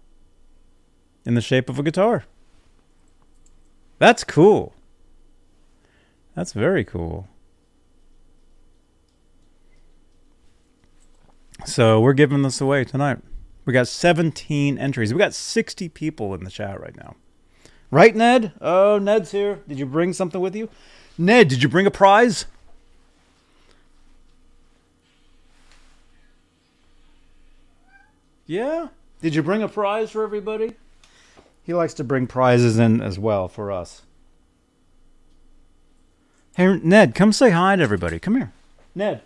in the shape of a guitar. That's cool. That's very cool. So we're giving this away tonight. We got 17 entries. We got 60 people in the chat right now. Right, Ned? Oh, Ned's here. Did you bring something with you? Ned, did you bring a prize? Yeah? Did you bring a prize for everybody? He likes to bring prizes in as well for us. Hey, Ned, come say hi to everybody. Come here. Ned.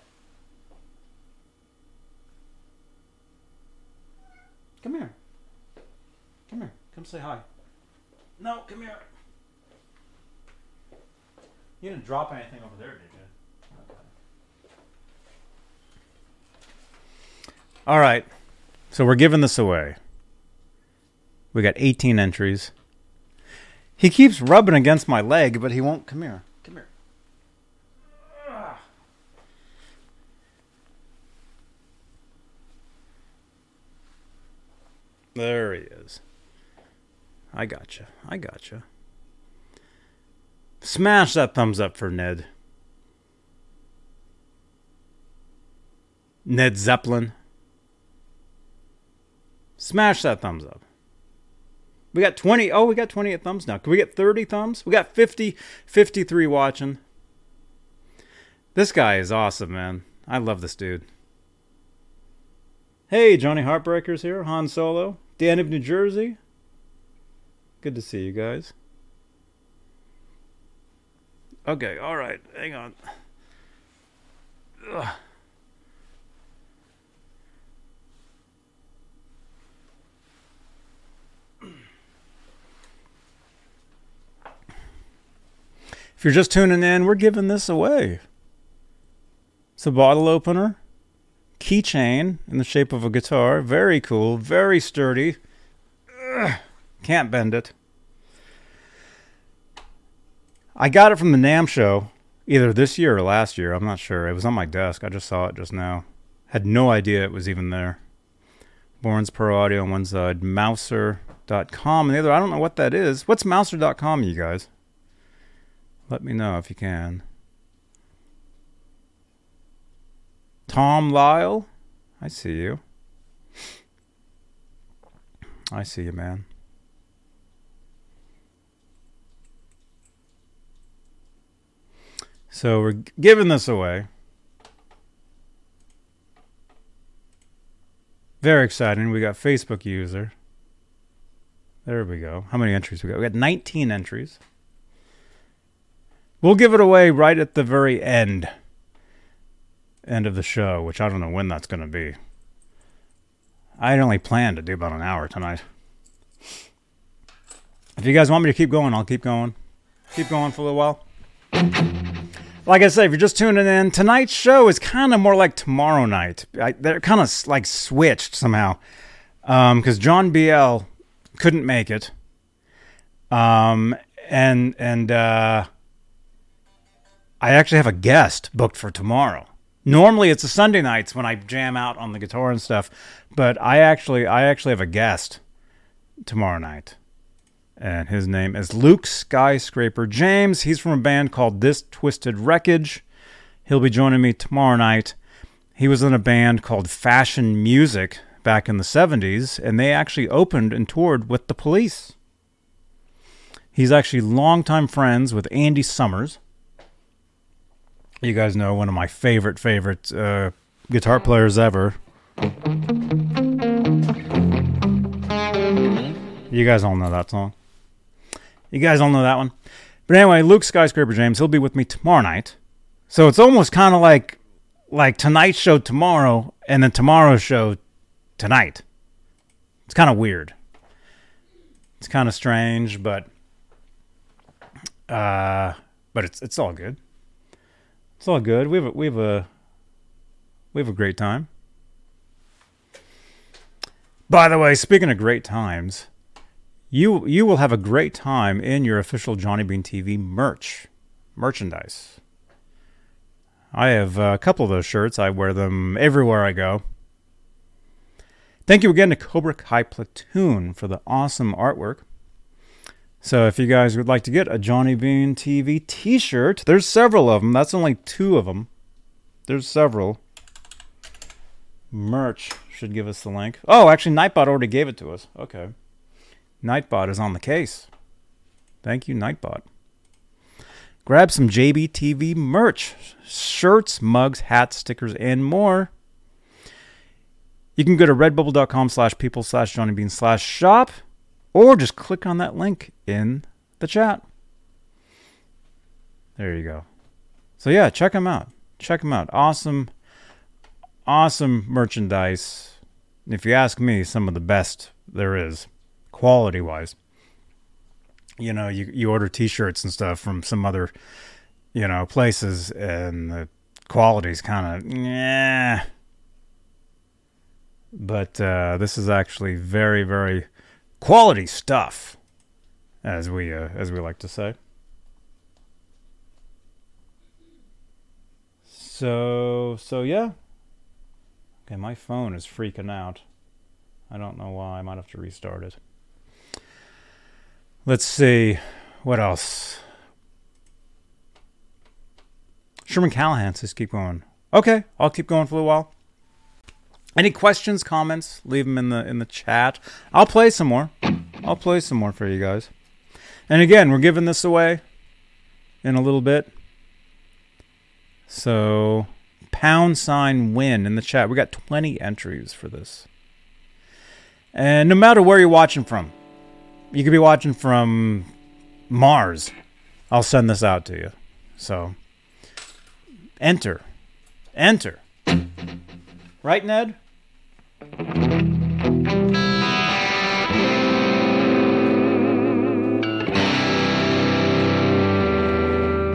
Come here. Come here. Come say hi. No, come here. You didn't drop anything over there, did you? Okay. All right. So we're giving this away. We got 18 entries. He keeps rubbing against my leg, but he won't come here. Come here. There he is. I gotcha. I gotcha. Smash that thumbs up for Ned. Ned Zeppelin. Smash that thumbs up. We got 20. Oh, we got 28 thumbs now. Can we get 30 thumbs? We got 50, 53 watching. This guy is awesome, man. I love this dude. Hey, Johnny Heartbreakers here. Han Solo. Dan of New Jersey. Good to see you guys. Okay, all right. Hang on. Ugh. If you're just tuning in, we're giving this away. It's a bottle opener, keychain in the shape of a guitar. Very cool, very sturdy. Ugh, can't bend it. I got it from the NAMM show, either this year or last year. I'm not sure. It was on my desk. I just saw it just now. Had no idea it was even there. Bourns Pro Audio on one side, Mouser.com and the other. I don't know what that is. What's Mouser.com, you guys? Let me know if you can. Tom Lyle, I see you. I see you, man. So we're giving this away. Very exciting. We got Facebook user. There we go. How many entries we got? We got 19 entries. We'll give it away right at the very end end of the show, which I don't know when that's going to be. I only planned to do about an hour tonight. If you guys want me to keep going, I'll keep going. Keep going for a little while. Like I said, if you're just tuning in, tonight's show is kind of more like tomorrow night. I, they're kind of like switched somehow because um, John BL couldn't make it, um, and and uh, I actually have a guest booked for tomorrow. Normally it's the Sunday nights when I jam out on the guitar and stuff, but I actually I actually have a guest tomorrow night. And his name is Luke Skyscraper James. He's from a band called This Twisted Wreckage. He'll be joining me tomorrow night. He was in a band called Fashion Music back in the 70s, and they actually opened and toured with the police. He's actually longtime friends with Andy Summers, you guys know one of my favorite favorite uh, guitar players ever. You guys all know that song. You guys all know that one. But anyway, Luke Skyscraper James, he'll be with me tomorrow night. So it's almost kind of like like tonight's show tomorrow and then tomorrow's show tonight. It's kind of weird. It's kind of strange, but uh but it's it's all good. It's all good. We have a, we have a We have a great time. By the way, speaking of great times, you you will have a great time in your official Johnny Bean TV merch merchandise. I have a couple of those shirts. I wear them everywhere I go. Thank you again to Cobra Kai Platoon for the awesome artwork. So if you guys would like to get a Johnny Bean TV t-shirt, there's several of them. That's only two of them. There's several. Merch should give us the link. Oh, actually, Nightbot already gave it to us. Okay. Nightbot is on the case. Thank you, Nightbot. Grab some JBTV merch shirts, mugs, hats, stickers, and more. You can go to redbubble.com slash people slash Johnny Bean slash shop or just click on that link in the chat. There you go. So, yeah, check them out. Check them out. Awesome awesome merchandise. If you ask me, some of the best there is, quality wise. You know, you, you order t shirts and stuff from some other, you know, places, and the quality's kind of, yeah. But uh, this is actually very, very quality stuff, as we uh, as we like to say. So so yeah, Okay, my phone is freaking out. I don't know why. I might have to restart it. Let's see. What else? Sherman Callahan says keep going. Okay, I'll keep going for a while. Any questions, comments? Leave them in the in the chat. I'll play some more. I'll play some more for you guys. And again, we're giving this away in a little bit. So pound sign win in the chat. We got 20 entries for this. And no matter where you're watching from, you could be watching from Mars. I'll send this out to you. So enter. Enter. Right, Ned?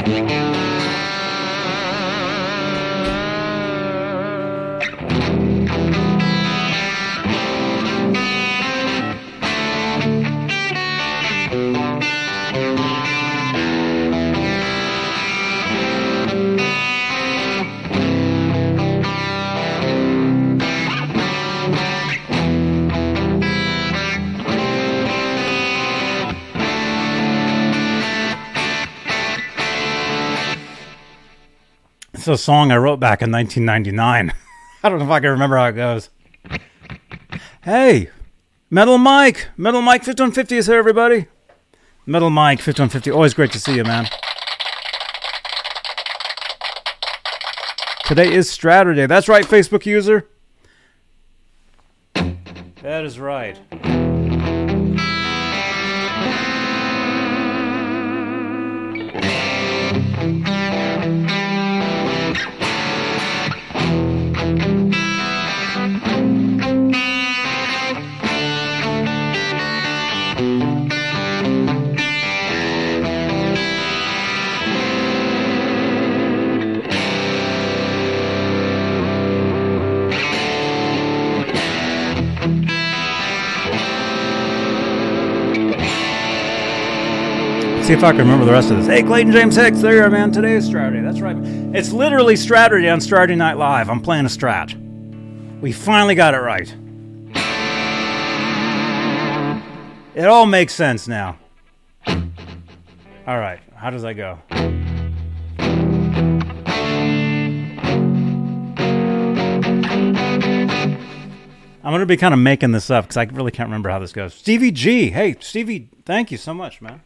It's a song I wrote back in 1999. I don't know if I can remember how it goes. Hey, Metal Mike, Metal Mike 5150 is here, everybody. Metal Mike 5150, always great to see you, man. Today is Straturday. That's right, Facebook user. That is right. See if I can remember the rest of this. Hey, Clayton James Hicks, there you are, man. Today is Straturday. That's right. It's literally Straturday on Saturday Night Live. I'm playing a strat. We finally got it right. It all makes sense now. All right, how does that go? I'm going to be kind of making this up because I really can't remember how this goes. Stevie G. Hey, Stevie, thank you so much, man.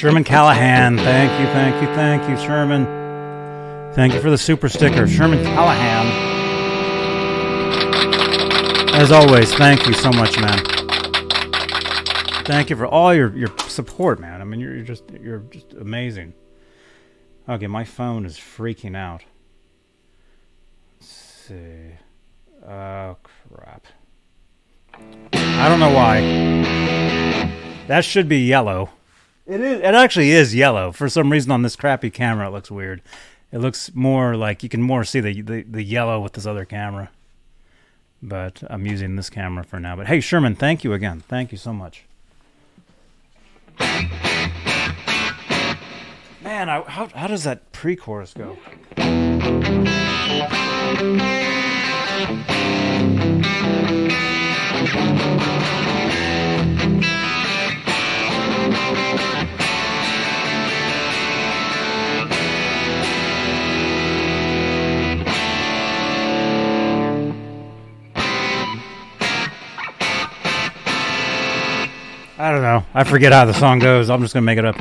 Sherman Callahan. Thank you, thank you, thank you, Sherman. Thank you for the super sticker, Sherman Callahan. As always, thank you so much, man. Thank you for all your, your support, man. I mean, you're, you're just you're just amazing. Okay, my phone is freaking out. Let's see. Oh crap. I don't know why. That should be yellow. It is. It actually is yellow. For some reason, on this crappy camera, it looks weird. It looks more like you can more see the the, the yellow with this other camera. But I'm using this camera for now. But hey, Sherman, thank you again. Thank you so much. Man, I, how how does that pre-chorus go? I don't know. I forget how the song goes. I'm just gonna make it up.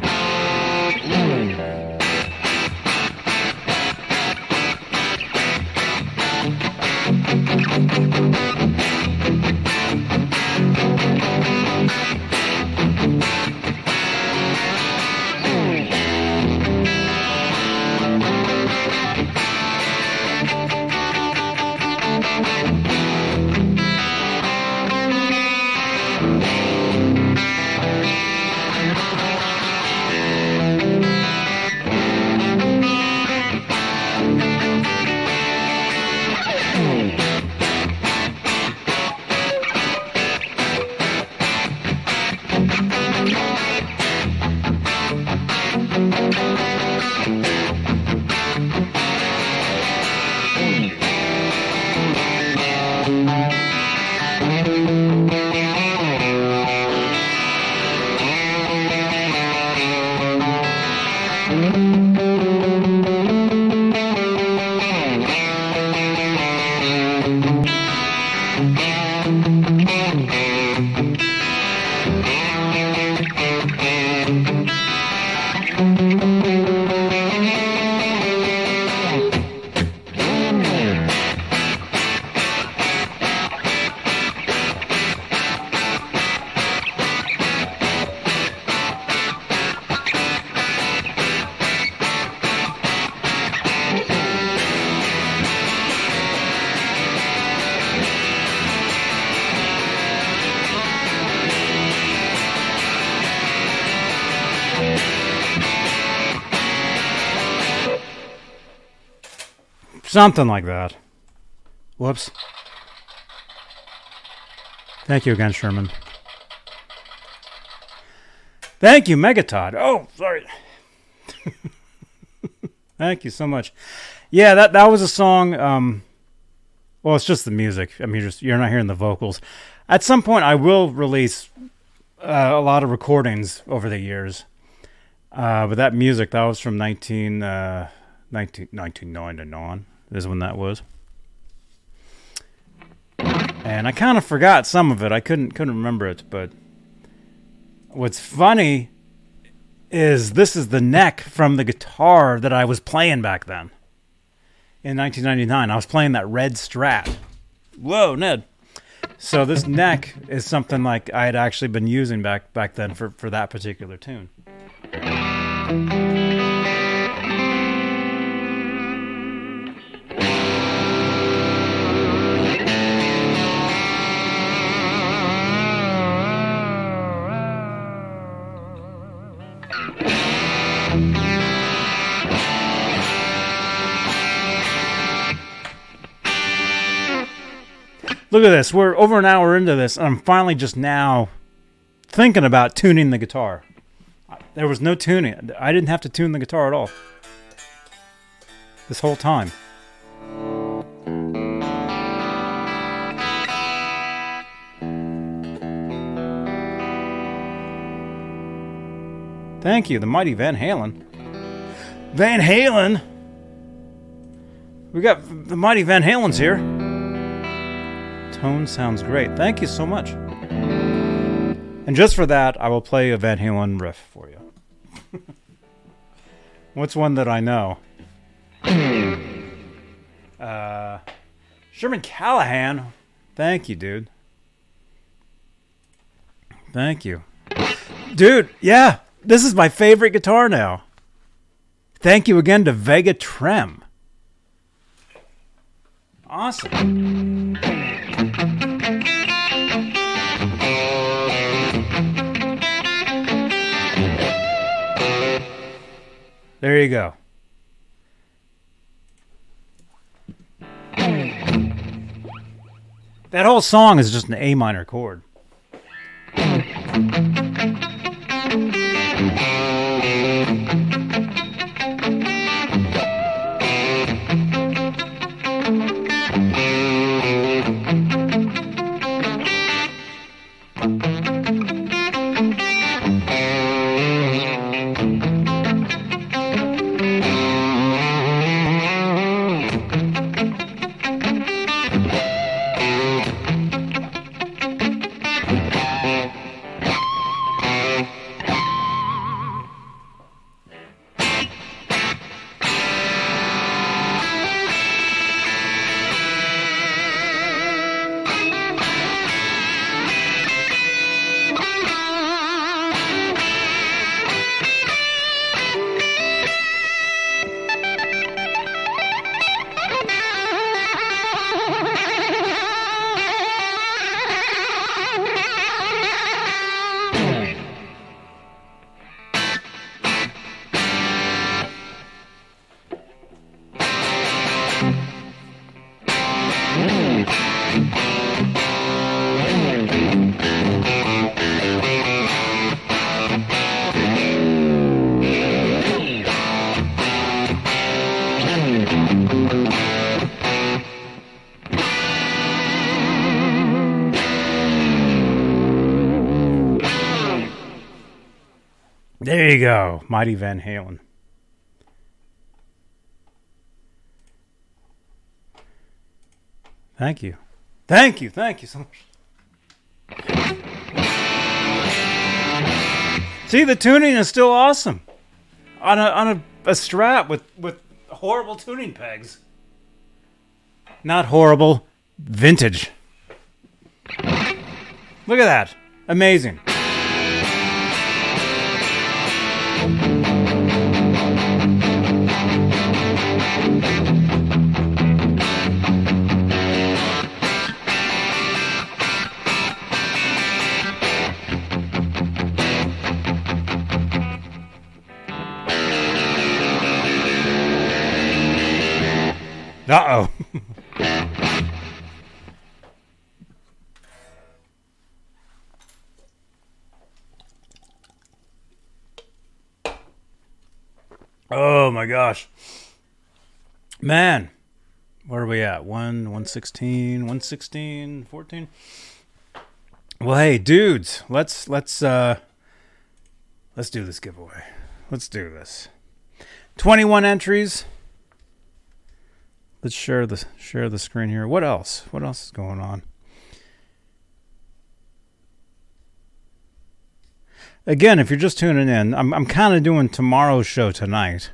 Something like that. Whoops. Thank you again, Sherman. Thank you, Megatod. Oh, sorry. Thank you so much. Yeah, that that was a song. Um, well, it's just the music. I mean, you're, just, you're not hearing the vocals. At some point, I will release uh, a lot of recordings over the years. Uh, but that music, that was from 19, uh, 19, 1999 is when that was. And I kind of forgot some of it. I couldn't couldn't remember it, but what's funny is this is the neck from the guitar that I was playing back then. In 1999, I was playing that red Strat. Whoa, Ned. So this neck is something like I had actually been using back back then for for that particular tune. Look at this. We're over an hour into this, and I'm finally just now thinking about tuning the guitar. There was no tuning. I didn't have to tune the guitar at all. This whole time. Thank you, the mighty Van Halen. Van Halen? We got the mighty Van Halen's here. Tone sounds great. Thank you so much. And just for that, I will play a Van Halen riff for you. What's one that I know? Uh, Sherman Callahan. Thank you, dude. Thank you. Dude, yeah, this is my favorite guitar now. Thank you again to Vega Trem. Awesome. There you go. That whole song is just an A minor chord. You go, Mighty Van Halen. Thank you. Thank you. Thank you so much. See, the tuning is still awesome. On a on a, a Strat with with horrible tuning pegs. Not horrible, vintage. Look at that. Amazing. Uh oh. oh my gosh. Man, where are we at? 1, 116, 116, 14? Well, hey, dudes, let's let's uh let's do this giveaway. Let's do this. 21 entries. Let's share the share the screen here. What else? What else is going on? Again, if you're just tuning in, I'm I'm kind of doing tomorrow's show tonight,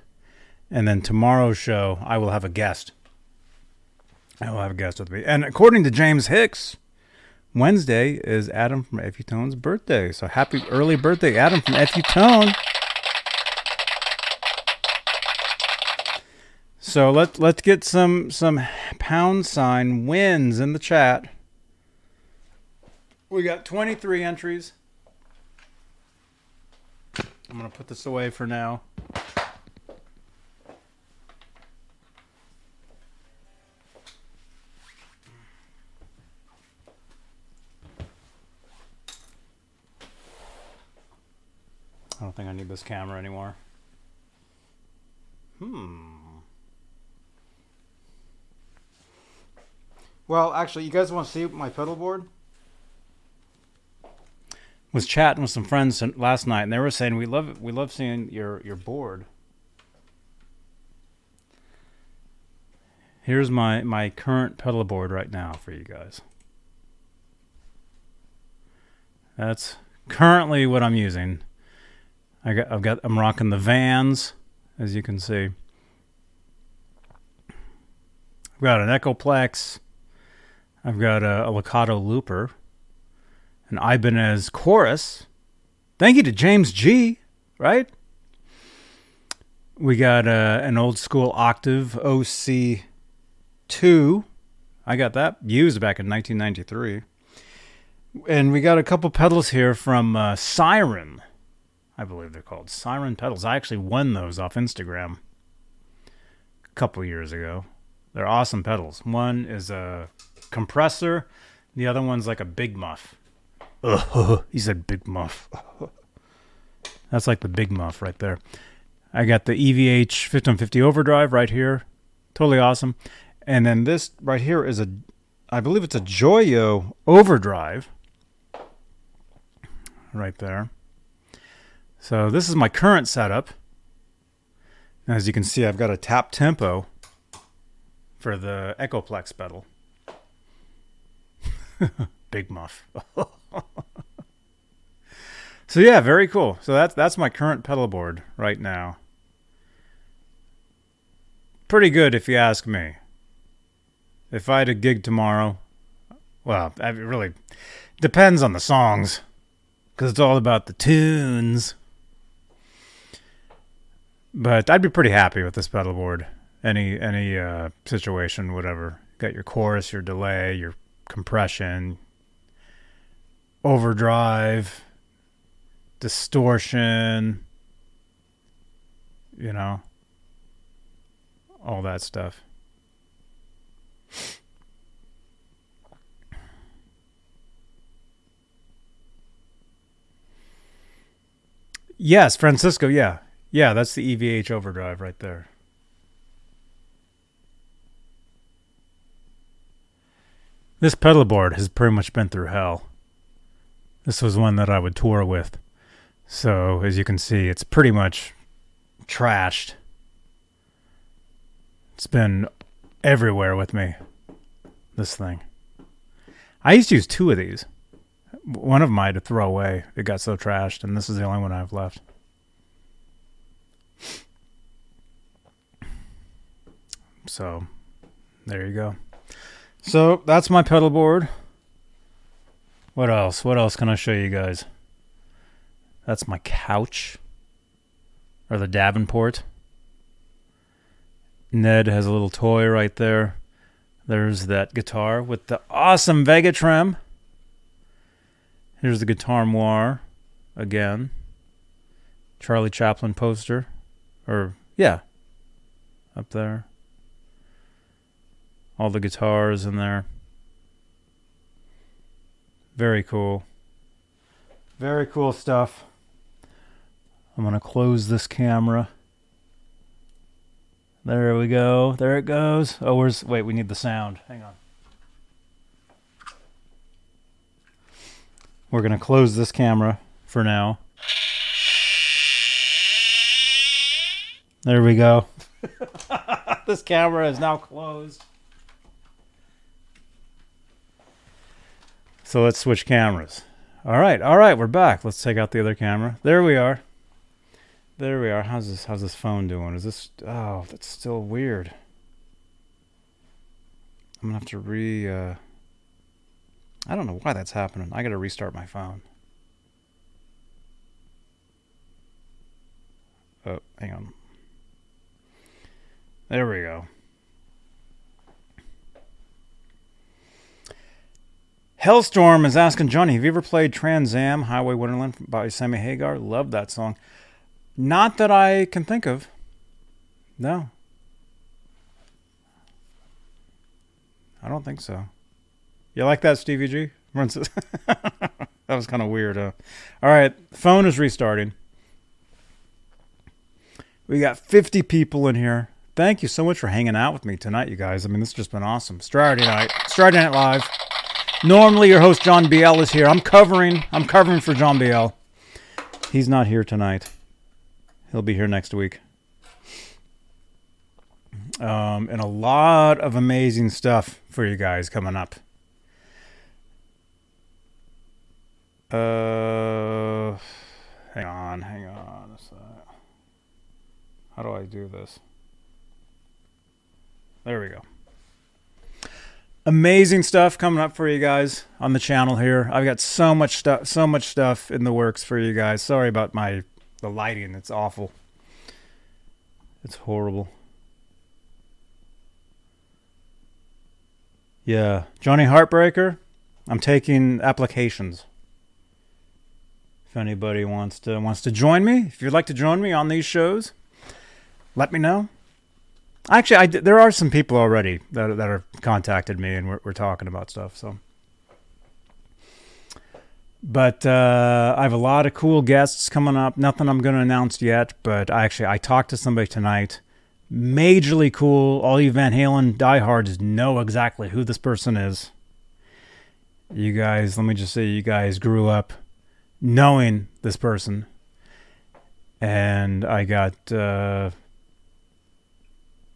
and then tomorrow's show I will have a guest. I will have a guest with me, and according to James Hicks, Wednesday is Adam from Effetone's birthday. So happy early birthday, Adam from Effetone. So let let's get some some pound sign wins in the chat. We got 23 entries. I'm gonna put this away for now. I don't think I need this camera anymore. Hmm. Well, actually, you guys want to see my pedal board? Was chatting with some friends last night, and they were saying we love we love seeing your your board. Here's my my current pedal board right now for you guys. That's currently what I'm using. I got, I've got, I'm rocking the Vans, as you can see. I've got an Echoplex. I've got a, a Lekato Looper, an Ibanez Chorus. Thank you to James G. Right? We got uh, an old school Octave OC2. I got that used back in 1993. And we got a couple pedals here from uh, Siren. I believe they're called Siren pedals. I actually won those off Instagram a couple years ago. They're awesome pedals. One is a compressor, the other one's like a big muff. Ugh, he said big muff. That's like the big muff right there. I got the EVH 1550 overdrive right here. Totally awesome. And then this right here is a, I believe it's a Joyo overdrive. Right there. So this is my current setup. As you can see, I've got a tap tempo for the Echoplex pedal. Big muff. so yeah, very cool. So that's that's my current pedal board right now pretty good if you ask me. If I had a gig tomorrow, well, it really depends on the songs because it's all about the tunes. But I'd be pretty happy with this pedal board. Any any uh, situation, whatever. Got your chorus, your delay, your compression, overdrive, distortion. You know, all that stuff. Yes, Francisco, yeah. Yeah, that's the EVH overdrive right there. This pedal board has pretty much been through hell. This was one that I would tour with. So, as you can see, it's pretty much trashed. It's been everywhere with me. This thing. I used to use two of these. One of them I had to throw away. It got so trashed, and this is the only one I have left. So, there you go. So, that's my pedal board. What else? What else can I show you guys? That's my couch. Or the Davenport. Ned has a little toy right there. There's that guitar with the awesome Vega Trem. Here's the Guitar Moir again. Charlie Chaplin poster. Or, yeah, up there. All the guitars in there. Very cool. Very cool stuff. I'm going to close this camera. There we go. There it goes. Oh, where's. Wait, we need the sound. Hang on. We're going to close this camera for now. There we go. this camera is now closed. So let's switch cameras. All right, all right, we're back. Let's take out the other camera. There we are. There we are. How's this? How's this phone doing? Is this? Oh, that's still weird. I'm gonna have to re. Uh, I don't know why that's happening. I gotta restart my phone. Oh, hang on. There we go. Hellstorm is asking Johnny, have you ever played Trans Am Highway Wonderland by Sammy Hagar? Love that song. Not that I can think of. No. I don't think so. You like that, Stevie G? that was kind of weird. Huh? All right, phone is restarting. We got 50 people in here. Thank you so much for hanging out with me tonight, you guys. I mean, this has just been awesome. Saturday night, Saturday Night Live. Normally, your host John BL is here. I'm covering. I'm covering for John BL. He's not here tonight. He'll be here next week. Um, and a lot of amazing stuff for you guys coming up. Uh, hang on, hang on a How do I do this? There we go. Amazing stuff coming up for you guys on the channel here. I've got so much stuff, so much stuff in the works for you guys. Sorry about my the lighting. It's awful. It's horrible. Yeah, Johnny Heartbreaker. I'm taking applications. If anybody wants to wants to join me, if you'd like to join me on these shows, let me know. Actually, I, there are some people already that that have contacted me, and we're, we're talking about stuff. So, but uh, I have a lot of cool guests coming up. Nothing I'm going to announce yet, but I actually I talked to somebody tonight majorly cool. All you Van Halen diehards know exactly who this person is. You guys, let me just say, you guys grew up knowing this person. And I got uh,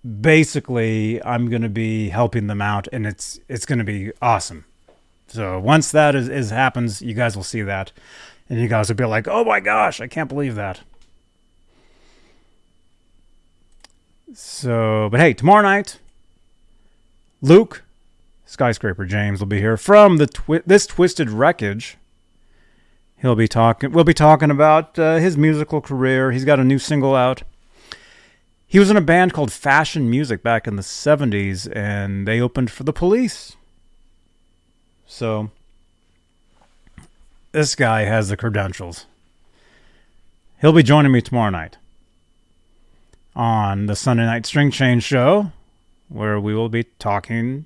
basically, I'm going to be helping them out, and it's it's going to be awesome. So once that is, is happens, you guys will see that, and you guys will be like, "Oh my gosh, I can't believe that." So, but hey, tomorrow night, Luke, skyscraper James will be here from the twi- this twisted wreckage. He'll be talking. We'll be talking about uh, his musical career. He's got a new single out. He was in a band called Fashion Music back in the '70s, and they opened for the Police. So, this guy has the credentials. He'll be joining me tomorrow night on the Sunday Night String Change Show, where we will be talking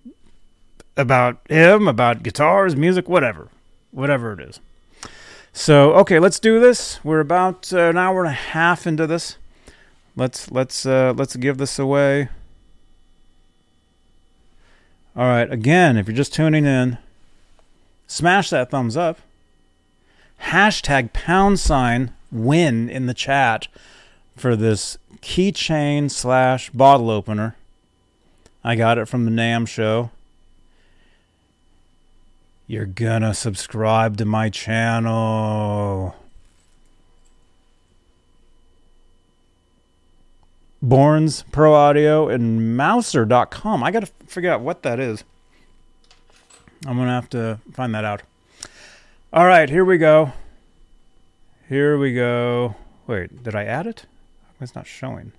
about him, about guitars, music, whatever, whatever it is. So, okay, let's do this. We're about an hour and a half into this. Let's let's uh, let's give this away. All right, again, if you're just tuning in, smash that thumbs up. Hashtag pound sign win in the chat for this keychain slash bottle opener. I got it from the NAMM show. You're gonna subscribe to my channel. Bourns Pro Audio and Mouser.com. I gotta figure out what that is. I'm gonna have to find that out. All right, here we go. Here we go. Wait, did I add it? It's not showing.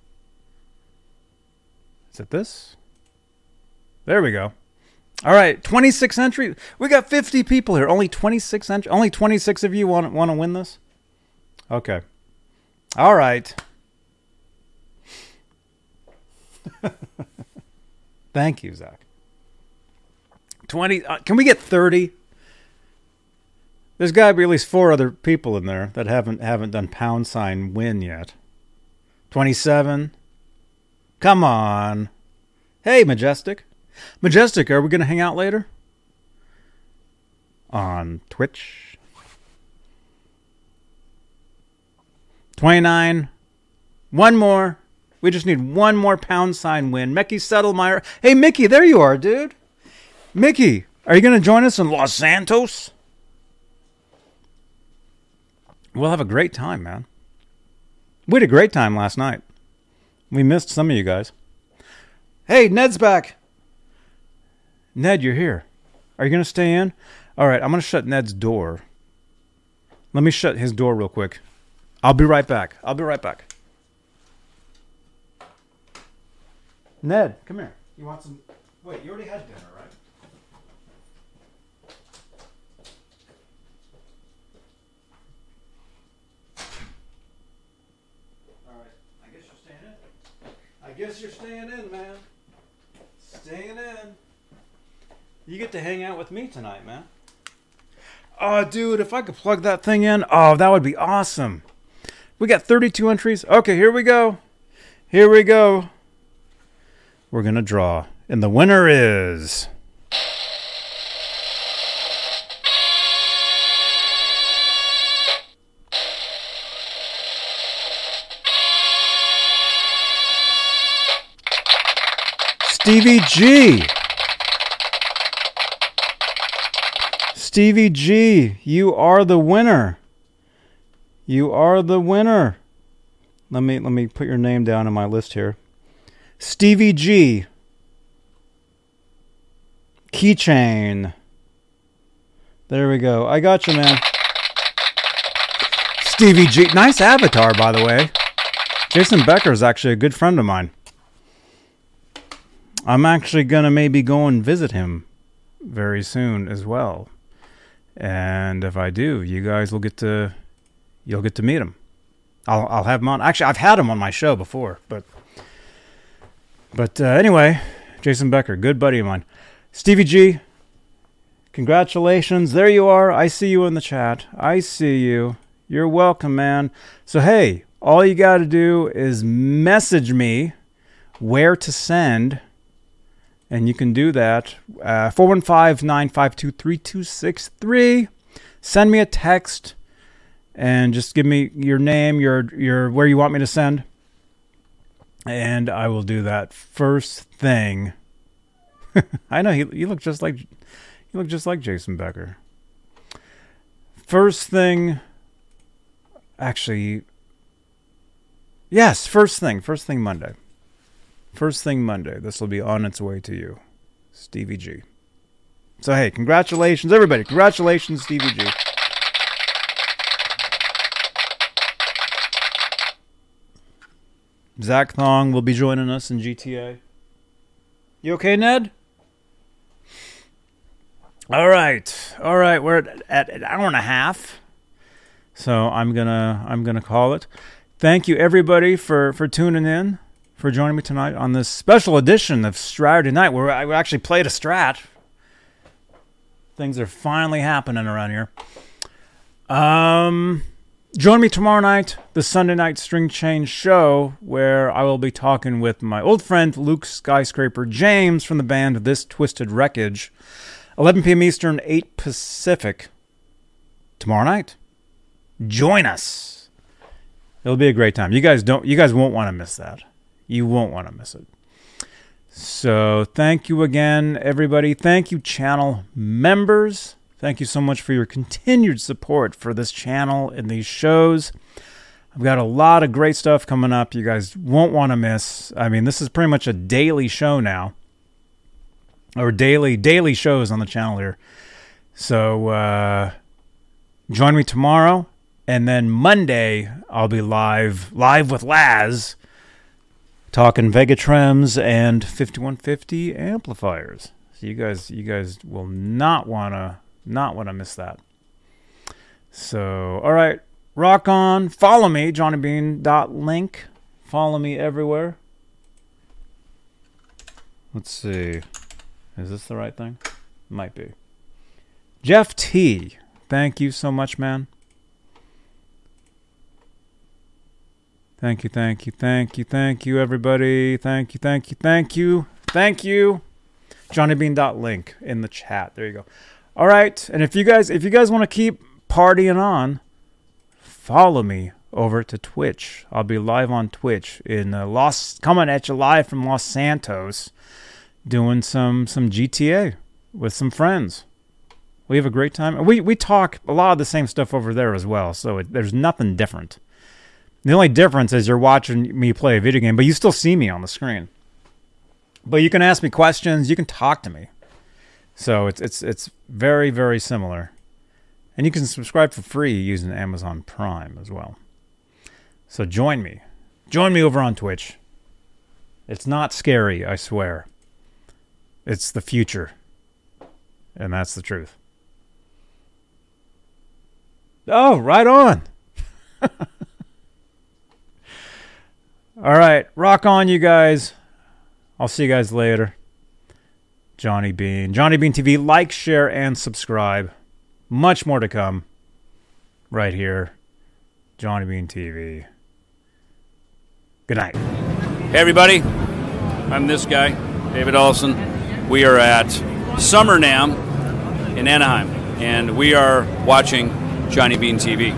Is it this? There we go. All right, 26 entries. We got 50 people here. Only 26 entries. Only 26 of you want want to win this. Okay. All right. Thank you, Zach. 20 uh, Can we get 30? There's got to be at least four other people in there that haven't haven't done pound sign win yet. 27. Come on. Hey, Majestic. Majestic, are we going to hang out later? On Twitch. 29. One more. We just need one more pound sign win. Mickey Settlemeyer. Hey, Mickey, there you are, dude. Mickey, are you going to join us in Los Santos? We'll have a great time, man. We had a great time last night. We missed some of you guys. Hey, Ned's back. Ned, you're here. Are you going to stay in? All right, I'm going to shut Ned's door. Let me shut his door real quick. I'll be right back. I'll be right back. Ned, come here. You want some? Wait, you already had dinner, right? All right. I guess you're staying in. I guess you're staying in, man. Staying in. You get to hang out with me tonight, man. Oh, dude, if I could plug that thing in, oh, that would be awesome. We got 32 entries. Okay, here we go. Here we go. We're going to draw. And the winner is. Stevie G. Stevie G, you are the winner. You are the winner. Let me let me put your name down on my list here. Stevie G. Keychain. There we go. I got you, man. Stevie G. Nice avatar, by the way. Jason Becker is actually a good friend of mine. I'm actually gonna maybe go and visit him very soon as well. And if I do, you guys will get to you'll get to meet him. I'll I'll have him on. Actually, I've had him on my show before, but but uh, anyway, Jason Becker, good buddy of mine. Stevie G, congratulations. There you are. I see you in the chat. I see you. You're welcome, man. So hey, all you got to do is message me where to send and you can do that. Uh, 415 952 3263. Send me a text and just give me your name, your, your where you want me to send. And I will do that first thing. I know he, he looked just like he looked just like Jason Becker. First thing actually yes, first thing, first thing Monday. First thing Monday, this will be on its way to you. Stevie G. So, hey, congratulations, everybody. Congratulations, Stevie G. Zach Thong will be joining us in GTA. You okay, Ned? All right, all right. We're at, at an hour and a half, so I'm gonna I'm gonna call it. Thank you everybody for for tuning in for joining me tonight on this special edition of Saturday Night, where I actually played a strat. Things are finally happening around here. Um, join me tomorrow night, the Sunday night string change show, where I will be talking with my old friend Luke Skyscraper James from the band This Twisted Wreckage. 11 p.m. Eastern, 8 Pacific. Tomorrow night. Join us. It'll be a great time. You guys don't. You guys won't want to miss that. You won't want to miss it. So, thank you again, everybody. Thank you, channel members. Thank you so much for your continued support for this channel and these shows. I've got a lot of great stuff coming up you guys won't want to miss. I mean, this is pretty much a daily show now. Or daily daily shows on the channel here. So uh join me tomorrow and then Monday I'll be live live with Laz talking Vega-Trems and 5150 amplifiers. So you guys, you guys will not wanna not wanna miss that. So, all right, rock on. Follow me, JohnnyBean.link. Follow me everywhere. Let's see. Is this the right thing? Might be. Jeff T. Thank you so much, man. Thank you, thank you, thank you, thank you, everybody. Thank you, thank you, thank you, thank you. JohnnyBean.link in the chat. There you go. All right, and if you guys if you guys want to keep partying on, follow me over to Twitch. I'll be live on Twitch in uh, Los coming at you live from Los Santos, doing some some GTA with some friends. We have a great time. We we talk a lot of the same stuff over there as well, so it, there's nothing different. The only difference is you're watching me play a video game, but you still see me on the screen. But you can ask me questions, you can talk to me. So it's it's it's very very similar. And you can subscribe for free using Amazon Prime as well. So join me. Join me over on Twitch. It's not scary, I swear. It's the future. And that's the truth. Oh, right on. All right, rock on, you guys. I'll see you guys later. Johnny Bean, Johnny Bean TV. Like, share, and subscribe. Much more to come. Right here, Johnny Bean TV. Good night. Hey, everybody. I'm this guy, David Olson. We are at Summer NAMM in Anaheim, and we are watching Johnny Bean TV.